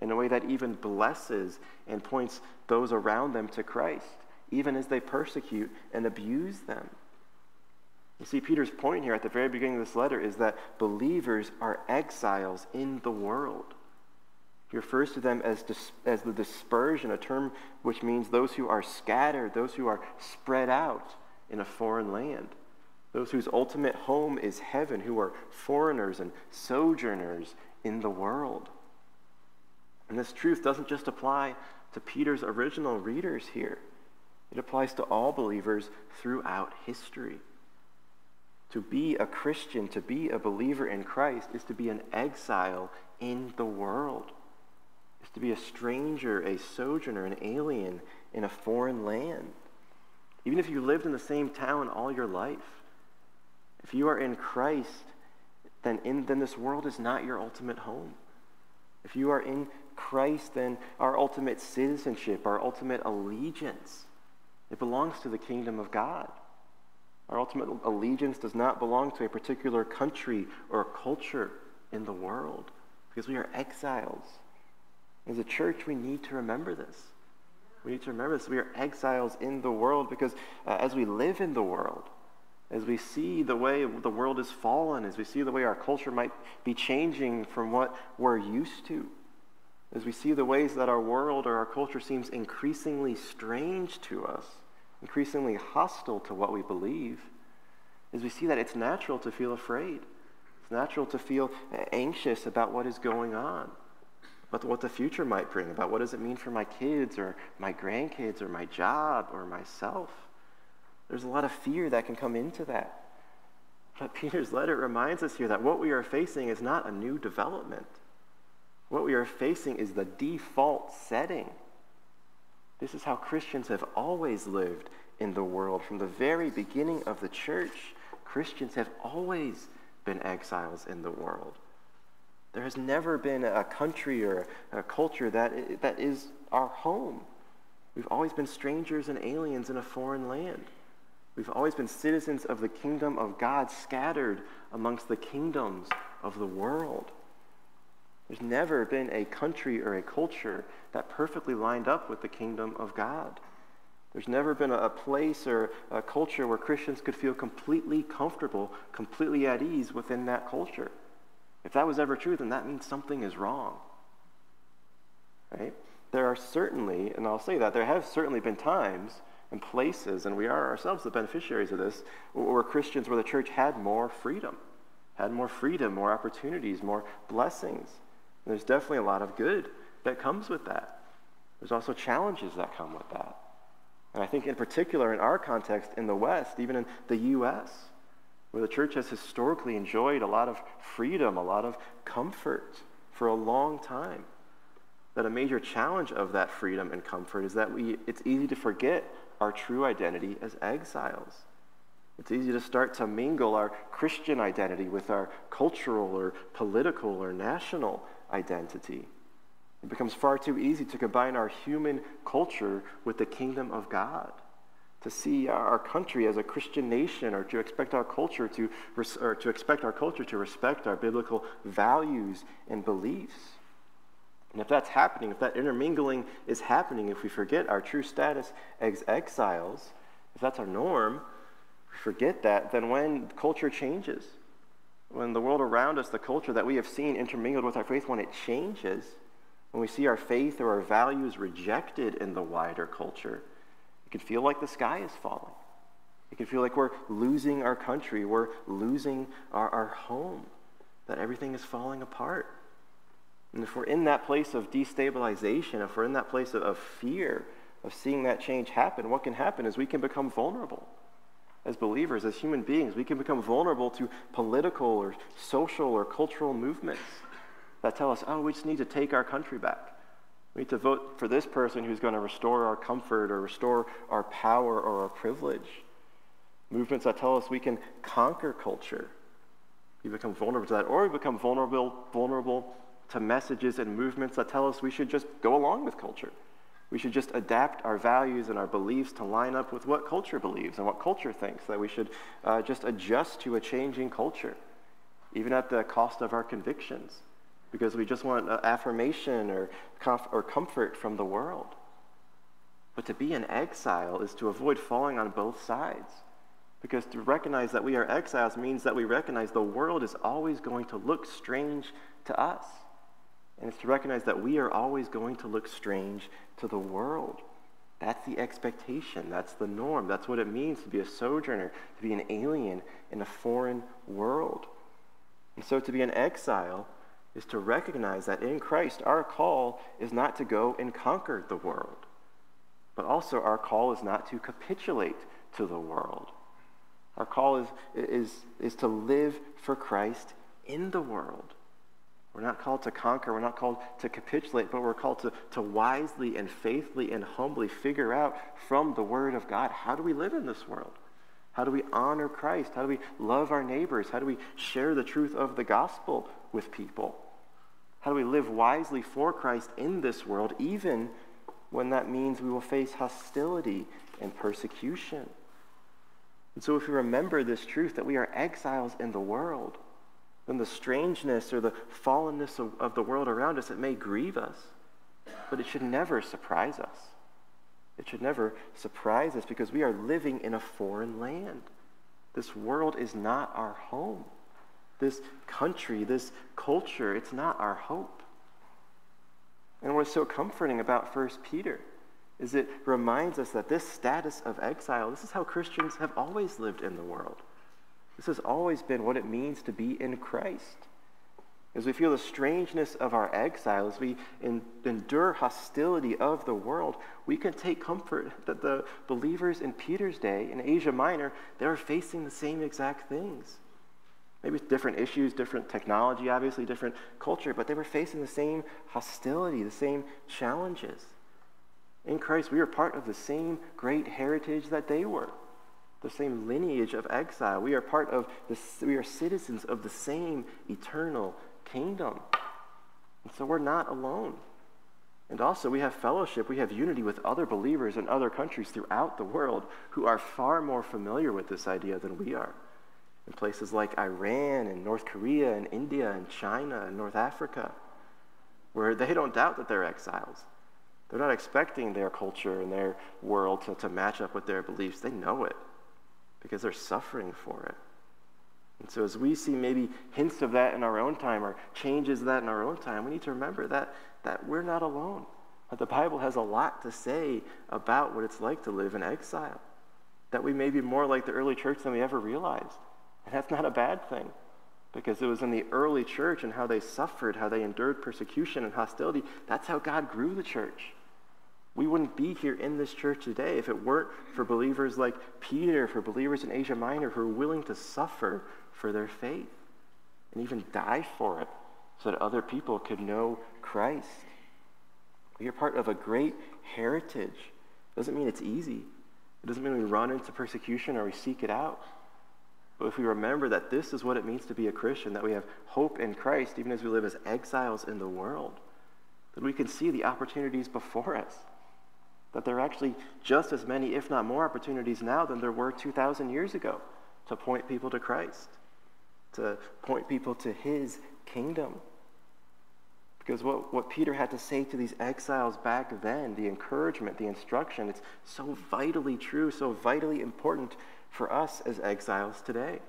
in a way that even blesses and points those around them to Christ, even as they persecute and abuse them. You see, Peter's point here at the very beginning of this letter is that believers are exiles in the world. He refers to them as, dis- as the dispersion, a term which means those who are scattered, those who are spread out in a foreign land, those whose ultimate home is heaven, who are foreigners and sojourners in the world. And this truth doesn't just apply to Peter's original readers here, it applies to all believers throughout history. To be a Christian, to be a believer in Christ, is to be an exile in the world, is to be a stranger, a sojourner, an alien in a foreign land. Even if you lived in the same town all your life, if you are in Christ, then, in, then this world is not your ultimate home. If you are in Christ, then our ultimate citizenship, our ultimate allegiance, it belongs to the kingdom of God. Our ultimate allegiance does not belong to a particular country or culture in the world because we are exiles. As a church, we need to remember this. We need to remember this. We are exiles in the world because uh, as we live in the world, as we see the way the world is fallen, as we see the way our culture might be changing from what we're used to, as we see the ways that our world or our culture seems increasingly strange to us, increasingly hostile to what we believe, is we see that it's natural to feel afraid. It's natural to feel anxious about what is going on, about what the future might bring, about what does it mean for my kids or my grandkids or my job or myself. There's a lot of fear that can come into that. But Peter's letter reminds us here that what we are facing is not a new development. What we are facing is the default setting. This is how Christians have always lived in the world. From the very beginning of the church, Christians have always been exiles in the world. There has never been a country or a culture that, that is our home. We've always been strangers and aliens in a foreign land. We've always been citizens of the kingdom of God, scattered amongst the kingdoms of the world. There's never been a country or a culture that perfectly lined up with the kingdom of God. There's never been a place or a culture where Christians could feel completely comfortable, completely at ease within that culture. If that was ever true, then that means something is wrong. Right? There are certainly, and I'll say that, there have certainly been times and places, and we are ourselves the beneficiaries of this, where Christians, where the church had more freedom, had more freedom, more opportunities, more blessings. There's definitely a lot of good that comes with that. There's also challenges that come with that. And I think, in particular, in our context in the West, even in the U.S., where the church has historically enjoyed a lot of freedom, a lot of comfort for a long time, that a major challenge of that freedom and comfort is that we, it's easy to forget our true identity as exiles. It's easy to start to mingle our Christian identity with our cultural or political or national identity. It becomes far too easy to combine our human culture with the kingdom of God. To see our country as a Christian nation, or to expect our culture to, or to expect our culture to respect our biblical values and beliefs. And if that's happening, if that intermingling is happening, if we forget our true status as exiles, if that's our norm, we forget that, then when culture changes, when the world around us, the culture that we have seen intermingled with our faith, when it changes, when we see our faith or our values rejected in the wider culture, it can feel like the sky is falling. It can feel like we're losing our country, we're losing our, our home, that everything is falling apart. And if we're in that place of destabilization, if we're in that place of, of fear, of seeing that change happen, what can happen is we can become vulnerable. As believers, as human beings, we can become vulnerable to political or social or cultural movements that tell us, oh, we just need to take our country back. We need to vote for this person who's going to restore our comfort or restore our power or our privilege. Movements that tell us we can conquer culture. We become vulnerable to that, or we become vulnerable, vulnerable to messages and movements that tell us we should just go along with culture. We should just adapt our values and our beliefs to line up with what culture believes and what culture thinks, that we should uh, just adjust to a changing culture, even at the cost of our convictions because we just want affirmation or, comf- or comfort from the world. But to be an exile is to avoid falling on both sides. Because to recognize that we are exiles means that we recognize the world is always going to look strange to us. And it's to recognize that we are always going to look strange to the world. That's the expectation. That's the norm. That's what it means to be a sojourner, to be an alien in a foreign world. And so to be an exile is to recognize that in Christ, our call is not to go and conquer the world, but also our call is not to capitulate to the world. Our call is, is, is to live for Christ in the world. We're not called to conquer, we're not called to capitulate, but we're called to, to wisely and faithfully and humbly figure out from the Word of God how do we live in this world? How do we honor Christ? How do we love our neighbors? How do we share the truth of the gospel with people? How do we live wisely for Christ in this world, even when that means we will face hostility and persecution? And so, if we remember this truth that we are exiles in the world, then the strangeness or the fallenness of, of the world around us, it may grieve us, but it should never surprise us. It should never surprise us because we are living in a foreign land. This world is not our home. This country, this culture, it's not our hope. And what's so comforting about 1 Peter is it reminds us that this status of exile, this is how Christians have always lived in the world. This has always been what it means to be in Christ. As we feel the strangeness of our exile, as we endure hostility of the world, we can take comfort that the believers in Peter's day in Asia Minor, they were facing the same exact things. Maybe different issues, different technology, obviously different culture, but they were facing the same hostility, the same challenges. In Christ, we are part of the same great heritage that they were, the same lineage of exile. We are part of the, we are citizens of the same eternal kingdom. And so we're not alone. And also, we have fellowship, we have unity with other believers in other countries throughout the world who are far more familiar with this idea than we are. In places like Iran and North Korea and India and China and North Africa, where they don't doubt that they're exiles. They're not expecting their culture and their world to, to match up with their beliefs. They know it because they're suffering for it. And so, as we see maybe hints of that in our own time or changes that in our own time, we need to remember that, that we're not alone. That the Bible has a lot to say about what it's like to live in exile. That we may be more like the early church than we ever realized. And that's not a bad thing because it was in the early church and how they suffered, how they endured persecution and hostility. That's how God grew the church. We wouldn't be here in this church today if it weren't for believers like Peter, for believers in Asia Minor who are willing to suffer for their faith and even die for it so that other people could know Christ. Are part of a great heritage. It doesn't mean it's easy. It doesn't mean we run into persecution or we seek it out. But if we remember that this is what it means to be a Christian, that we have hope in Christ, even as we live as exiles in the world, then we can see the opportunities before us. That there are actually just as many, if not more, opportunities now than there were 2,000 years ago to point people to Christ to point people to his kingdom. Because what, what Peter had to say to these exiles back then, the encouragement, the instruction, it's so vitally true, so vitally important for us as exiles today.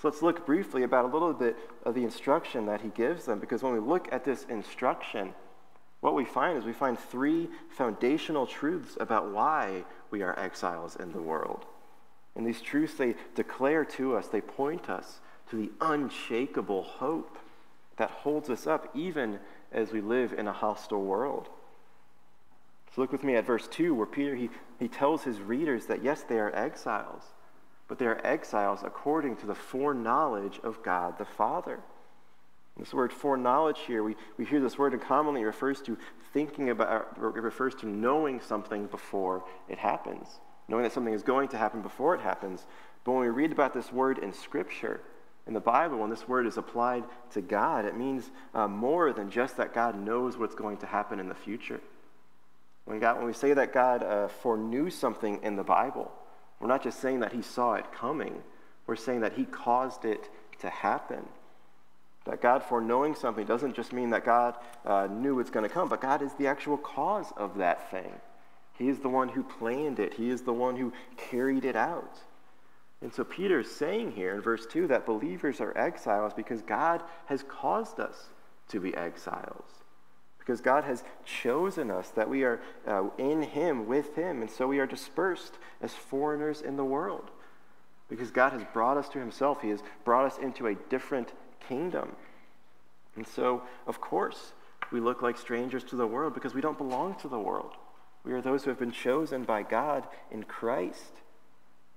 So let's look briefly about a little bit of the instruction that he gives them, because when we look at this instruction, what we find is we find three foundational truths about why we are exiles in the world. And these truths, they declare to us, they point us to the unshakable hope that holds us up even as we live in a hostile world. So look with me at verse 2, where Peter he, he tells his readers that yes, they are exiles, but they are exiles according to the foreknowledge of God the Father. This word foreknowledge here, we, we hear this word and commonly refers to thinking about, or it refers to knowing something before it happens, knowing that something is going to happen before it happens. But when we read about this word in Scripture, in the Bible, when this word is applied to God, it means uh, more than just that God knows what's going to happen in the future. When, God, when we say that God uh, foreknew something in the Bible, we're not just saying that he saw it coming, we're saying that he caused it to happen. That God foreknowing something doesn't just mean that God uh, knew it's going to come, but God is the actual cause of that thing. He is the one who planned it, He is the one who carried it out. And so Peter is saying here in verse 2 that believers are exiles because God has caused us to be exiles. Because God has chosen us, that we are uh, in Him, with Him, and so we are dispersed as foreigners in the world. Because God has brought us to Himself, He has brought us into a different kingdom. And so, of course, we look like strangers to the world because we don't belong to the world. We are those who have been chosen by God in Christ.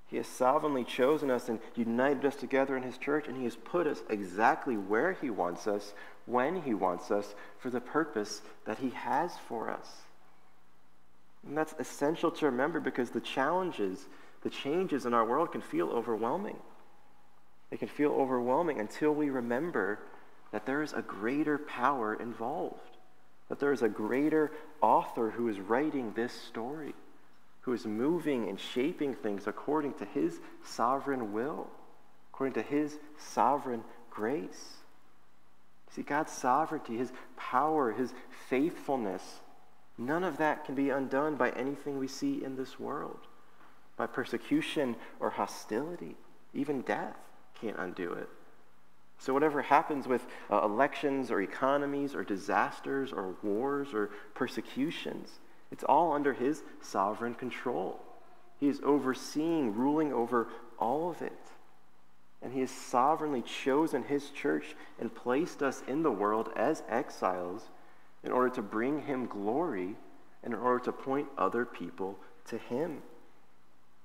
He has sovereignly chosen us and united us together in His church, and He has put us exactly where He wants us, when He wants us, for the purpose that He has for us. And that's essential to remember because the challenges, the changes in our world can feel overwhelming. They can feel overwhelming until we remember that there is a greater power involved, that there is a greater author who is writing this story who is moving and shaping things according to his sovereign will, according to his sovereign grace. See, God's sovereignty, his power, his faithfulness, none of that can be undone by anything we see in this world, by persecution or hostility. Even death can't undo it. So, whatever happens with uh, elections or economies or disasters or wars or persecutions, it's all under his sovereign control. He is overseeing, ruling over all of it. And he has sovereignly chosen his church and placed us in the world as exiles in order to bring him glory and in order to point other people to him.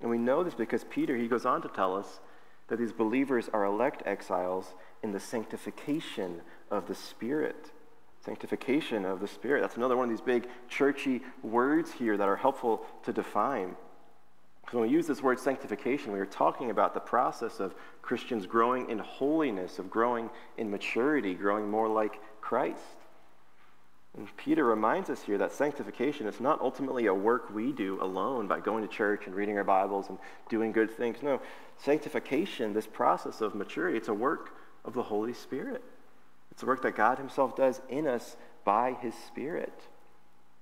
And we know this because Peter, he goes on to tell us that these believers are elect exiles in the sanctification of the Spirit. Sanctification of the Spirit. That's another one of these big churchy words here that are helpful to define. Because when we use this word sanctification, we are talking about the process of Christians growing in holiness, of growing in maturity, growing more like Christ. And Peter reminds us here that sanctification is not ultimately a work we do alone by going to church and reading our Bibles and doing good things. No, sanctification, this process of maturity, it's a work of the Holy Spirit. It's a work that God Himself does in us by His Spirit.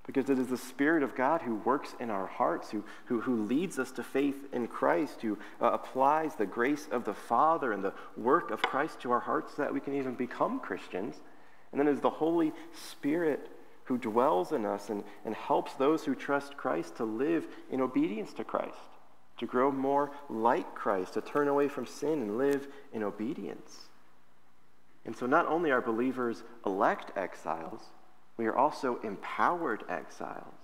Because it is the Spirit of God who works in our hearts, who, who, who leads us to faith in Christ, who uh, applies the grace of the Father and the work of Christ to our hearts so that we can even become Christians. And then it's the Holy Spirit who dwells in us and, and helps those who trust Christ to live in obedience to Christ, to grow more like Christ, to turn away from sin and live in obedience. And so not only are believers elect exiles, we are also empowered exiles.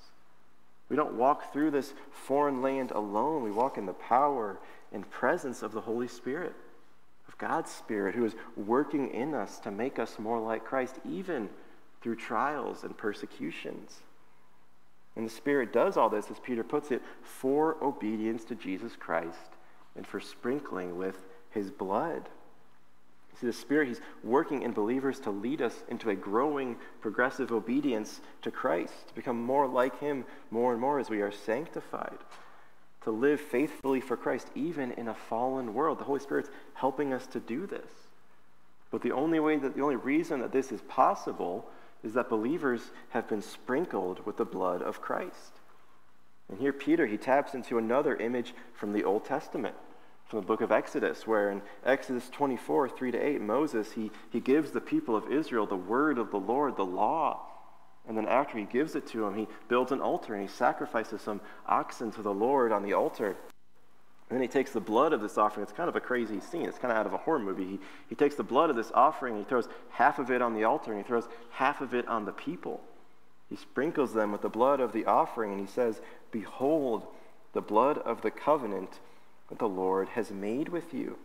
We don't walk through this foreign land alone. We walk in the power and presence of the Holy Spirit. God's Spirit who is working in us to make us more like Christ, even through trials and persecutions. And the Spirit does all this, as Peter puts it, for obedience to Jesus Christ and for sprinkling with his blood. See, the Spirit, He's working in believers to lead us into a growing, progressive obedience to Christ, to become more like Him more and more as we are sanctified to live faithfully for Christ, even in a fallen world. The Holy Spirit's helping us to do this. But the only way that the only reason that this is possible is that believers have been sprinkled with the blood of Christ. And here Peter he taps into another image from the Old Testament, from the book of Exodus, where in Exodus 24, 3 to 8, Moses he, he gives the people of Israel the word of the Lord, the law. And then after he gives it to him, he builds an altar and he sacrifices some oxen to the Lord on the altar. And then he takes the blood of this offering. It's kind of a crazy scene. It's kind of out of a horror movie. He, he takes the blood of this offering he throws half of it on the altar and he throws half of it on the people. He sprinkles them with the blood of the offering and he says, Behold, the blood of the covenant that the Lord has made with you.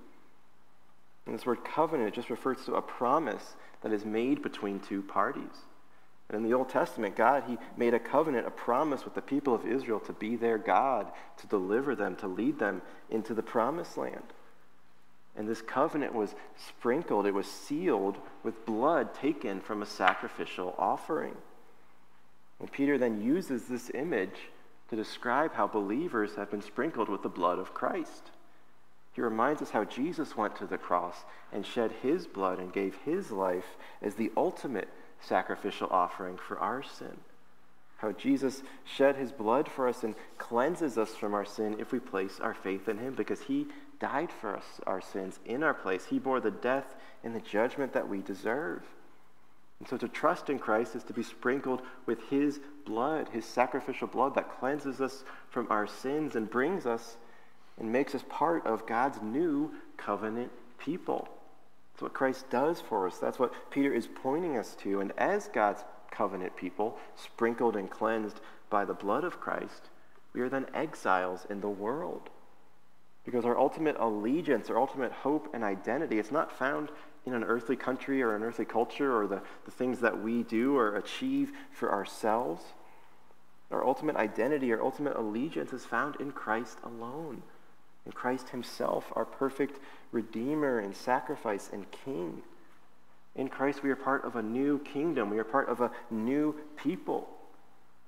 And this word covenant just refers to a promise that is made between two parties. And in the Old Testament, God, He made a covenant, a promise with the people of Israel to be their God, to deliver them, to lead them into the promised land. And this covenant was sprinkled, it was sealed with blood taken from a sacrificial offering. And Peter then uses this image to describe how believers have been sprinkled with the blood of Christ. He reminds us how Jesus went to the cross and shed his blood and gave his life as the ultimate sacrificial offering for our sin. How Jesus shed his blood for us and cleanses us from our sin if we place our faith in him because he died for us, our sins, in our place. He bore the death and the judgment that we deserve. And so to trust in Christ is to be sprinkled with his blood, his sacrificial blood that cleanses us from our sins and brings us and makes us part of God's new covenant people. That's what Christ does for us. That's what Peter is pointing us to. And as God's covenant people, sprinkled and cleansed by the blood of Christ, we are then exiles in the world. Because our ultimate allegiance, our ultimate hope and identity, it's not found in an earthly country or an earthly culture or the, the things that we do or achieve for ourselves. Our ultimate identity, our ultimate allegiance is found in Christ alone in Christ Himself, our perfect Redeemer and sacrifice and King. In Christ, we are part of a new kingdom. We are part of a new people.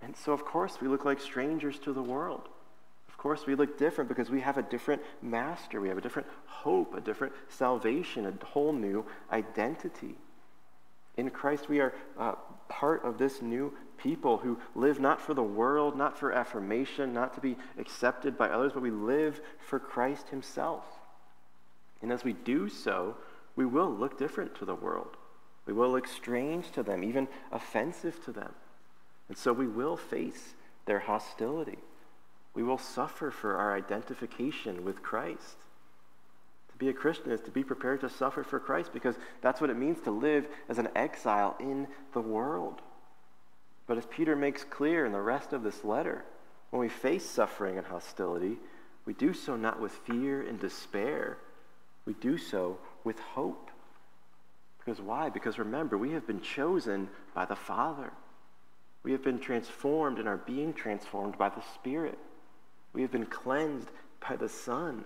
And so, of course, we look like strangers to the world. Of course, we look different because we have a different master. We have a different hope, a different salvation, a whole new identity. In Christ, we are uh, part of this new people who live not for the world, not for affirmation, not to be accepted by others, but we live for Christ Himself. And as we do so, we will look different to the world. We will look strange to them, even offensive to them. And so we will face their hostility. We will suffer for our identification with Christ. To be a Christian is to be prepared to suffer for Christ because that's what it means to live as an exile in the world. But as Peter makes clear in the rest of this letter, when we face suffering and hostility, we do so not with fear and despair. We do so with hope. Because why? Because remember, we have been chosen by the Father. We have been transformed and are being transformed by the Spirit. We have been cleansed by the Son.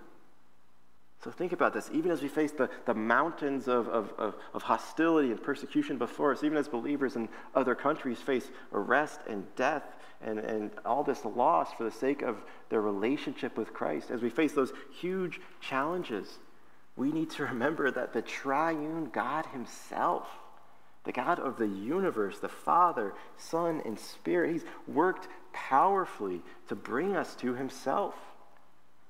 So think about this. Even as we face the, the mountains of, of, of, of, hostility and persecution before us, even as believers in other countries face arrest and death and, and all this loss for the sake of their relationship with Christ, as we face those huge challenges, we need to remember that the triune God Himself, the God of the universe, the Father, Son, and Spirit, He's worked powerfully to bring us to Himself.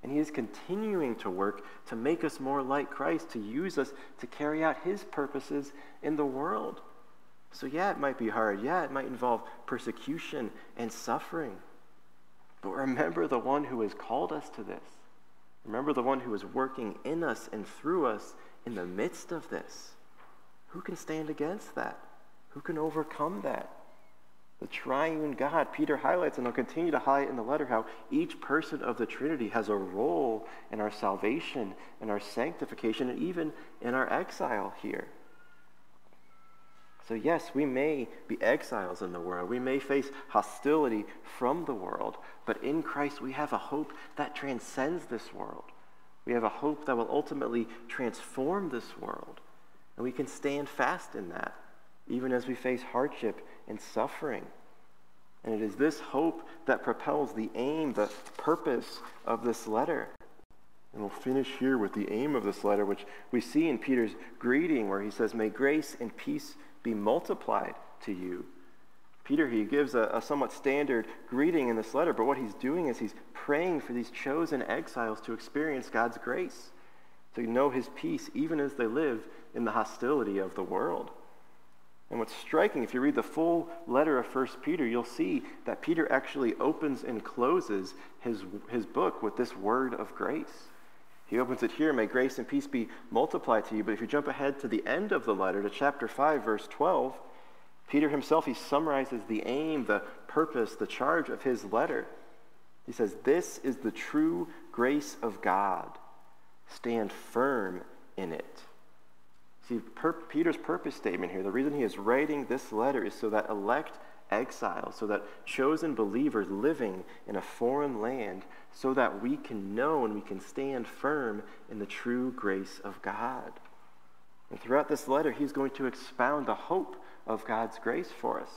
And he is continuing to work to make us more like Christ, to use us to carry out his purposes in the world. So, yeah, it might be hard. Yeah, it might involve persecution and suffering. But remember the one who has called us to this. Remember the one who is working in us and through us in the midst of this. Who can stand against that? Who can overcome that? The triune God. Peter highlights, and he'll continue to highlight in the letter, how each person of the Trinity has a role in our salvation, in our sanctification, and even in our exile here. So, yes, we may be exiles in the world. We may face hostility from the world, but in Christ we have a hope that transcends this world. We have a hope that will ultimately transform this world. And we can stand fast in that, even as we face hardship and suffering. And it is this hope that propels the aim, the purpose of this letter. And we'll finish here with the aim of this letter, which we see in Peter's greeting, where he says, May grace and peace be multiplied to you. Peter, he gives a, a, somewhat standard greeting in this letter, but what he's doing is he's praying for these chosen exiles to experience God's grace, to know his peace, even as they live in the hostility of the world. And what's striking, if you read the full letter of 1 Peter, you'll see that Peter actually opens and closes his, his book with this word of grace. He opens it here, may grace and peace be multiplied to you. But if you jump ahead to the end of the letter, to chapter 5, verse 12, Peter himself, he summarizes the aim, the purpose, the charge of his letter. He says, This is the true grace of God. Stand firm in it. See, per- Peter's purpose statement here, the reason he is writing this letter is so that elect exiles, so that chosen believers living in a foreign land, so that we can know and we can stand firm in the true grace of God. And throughout this letter, he's going to expound the hope of God's grace for us,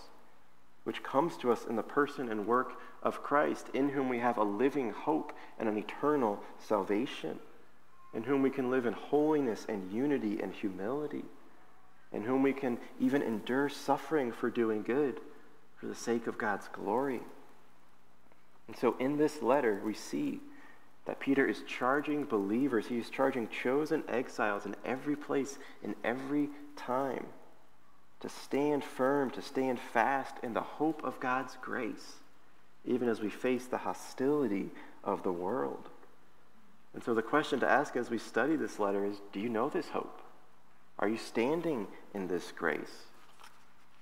which comes to us in the person and work of Christ, in whom we have a living hope and an eternal salvation in whom we can live in holiness and unity and humility, in whom we can even endure suffering for doing good for the sake of God's glory. And so in this letter, we see that Peter is charging believers, he is charging chosen exiles in every place, in every time, to stand firm, to stand fast in the hope of God's grace, even as we face the hostility of the world. And so the question to ask as we study this letter is do you know this hope? Are you standing in this grace?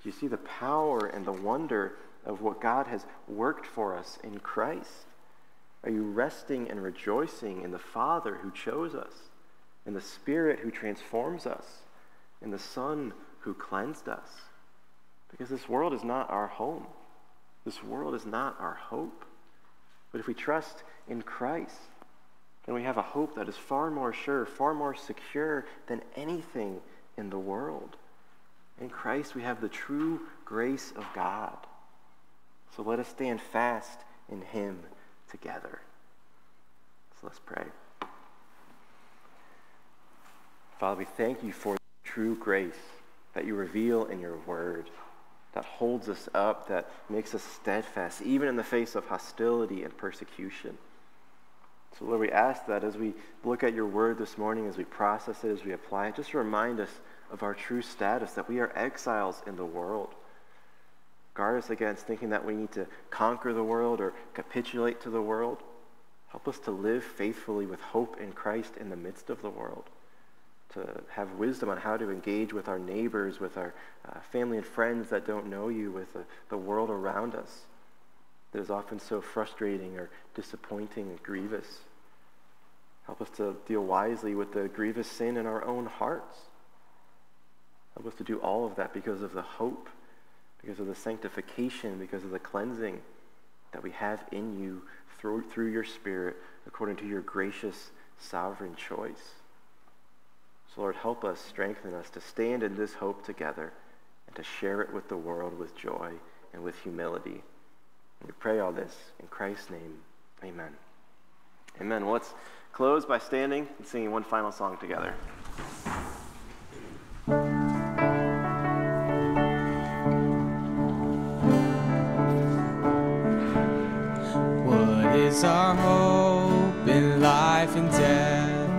Do you see the power and the wonder of what God has worked for us in Christ? Are you resting and rejoicing in the Father who chose us, in the Spirit who transforms us, in the Son who cleansed us? Because this world is not our home. This world is not our hope. But if we trust in Christ, and we have a hope that is far more sure, far more secure than anything in the world. In Christ, we have the true grace of God. So let us stand fast in Him together. So let's pray. Father, we thank you for the true grace that you reveal in your word, that holds us up, that makes us steadfast, even in the face of hostility and persecution. So, Lord, we ask that as we look at your word this morning, as we process it, as we apply it, just remind us of our true status, that we are exiles in the world. Guard us against thinking that we need to conquer the world or capitulate to the world. Help us to live faithfully with hope in Christ in the midst of the world. to have wisdom on how to engage with our neighbors, with our uh, family and friends that don't know you, with the, the world around us that is often so frustrating or disappointing and grievous. Help us to deal wisely with the grievous sin in our own hearts. Help us to do all of that because of the hope, because of the sanctification, because of the cleansing that we have in you through, through your Spirit according to your gracious, sovereign choice. So, Lord, help us, strengthen us to stand in this hope together and to share it with the world with joy and with humility. And we pray all this in Christ's name. Amen. Amen. Let's close by standing and singing one final song together. What is our hope in life and death?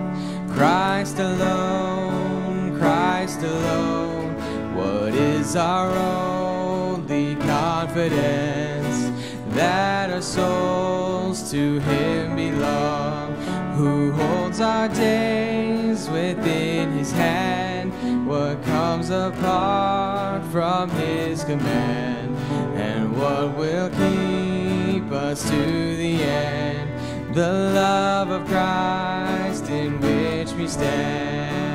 Christ alone, Christ alone. What is our only confidence? That our souls to Him belong, our days within His hand. What comes apart from His command, and what will keep us to the end? The love of Christ in which we stand.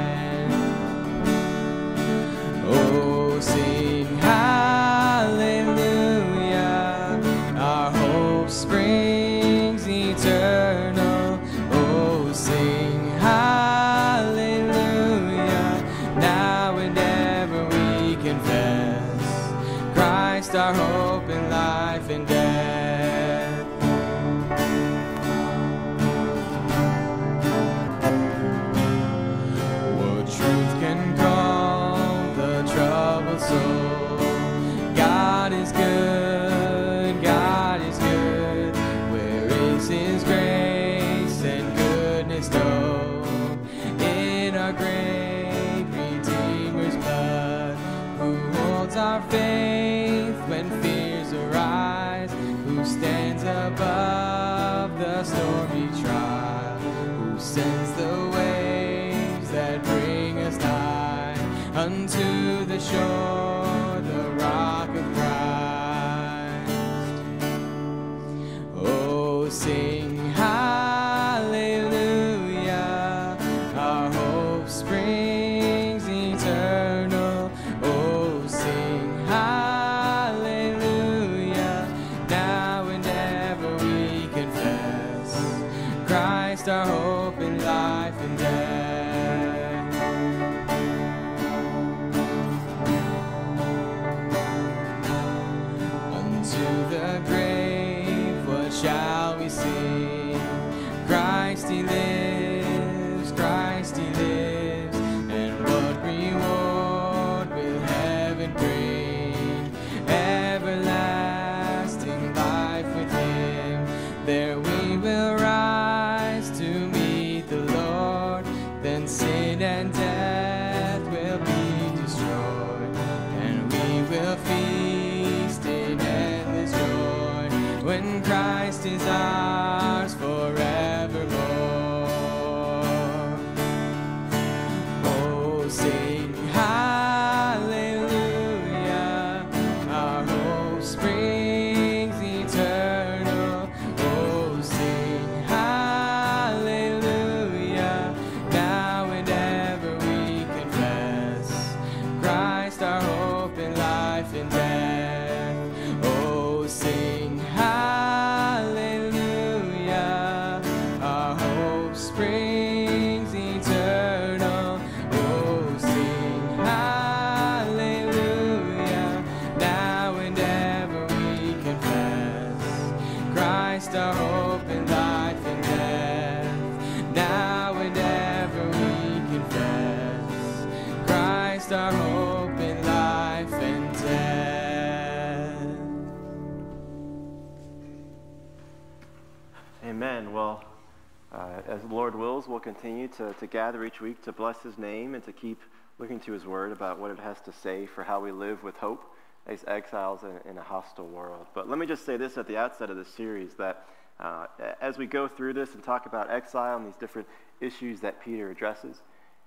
Lord wills, we'll continue to, to gather each week to bless His name and to keep looking to His Word about what it has to say for how we live with hope as exiles in, in a hostile world. But let me just say this at the outset of this series that uh, as we go through this and talk about exile and these different issues that Peter addresses,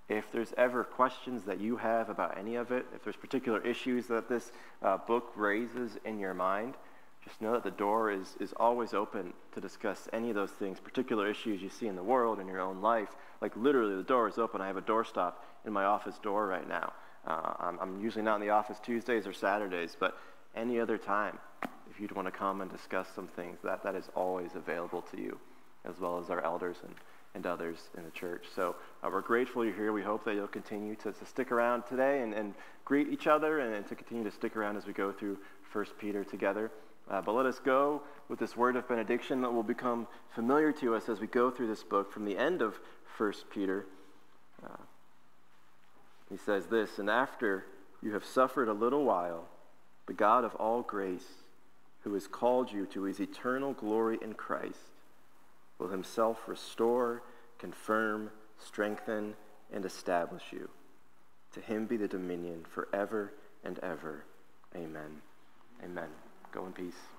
If there's ever questions that you have about any of it, if there's particular issues that this uh, book raises in your mind, just know that the door is, is always open to discuss any of those things, particular issues you see in the world, in your own life. Like literally, the door is open. I have a doorstop in my office door right now. Uh, I'm, I'm usually not in the office Tuesdays or Saturdays, but any other time, if you'd want to come and discuss some things, that, that is always available to you, as well as our elders and, and others in the church. So uh, we're grateful you're here. We hope that you'll continue to, to stick around today and, and greet each other and, and to continue to stick around as we go through 1 Peter together. Uh, but let us go with this word of benediction that will become familiar to us as we go through this book from the end of 1 Peter. Uh, he says this, and after you have suffered a little while, the God of all grace, who has called you to his eternal glory in Christ, will himself restore, confirm, strengthen, and establish you. To him be the dominion forever and ever. Amen. Amen. Go in peace.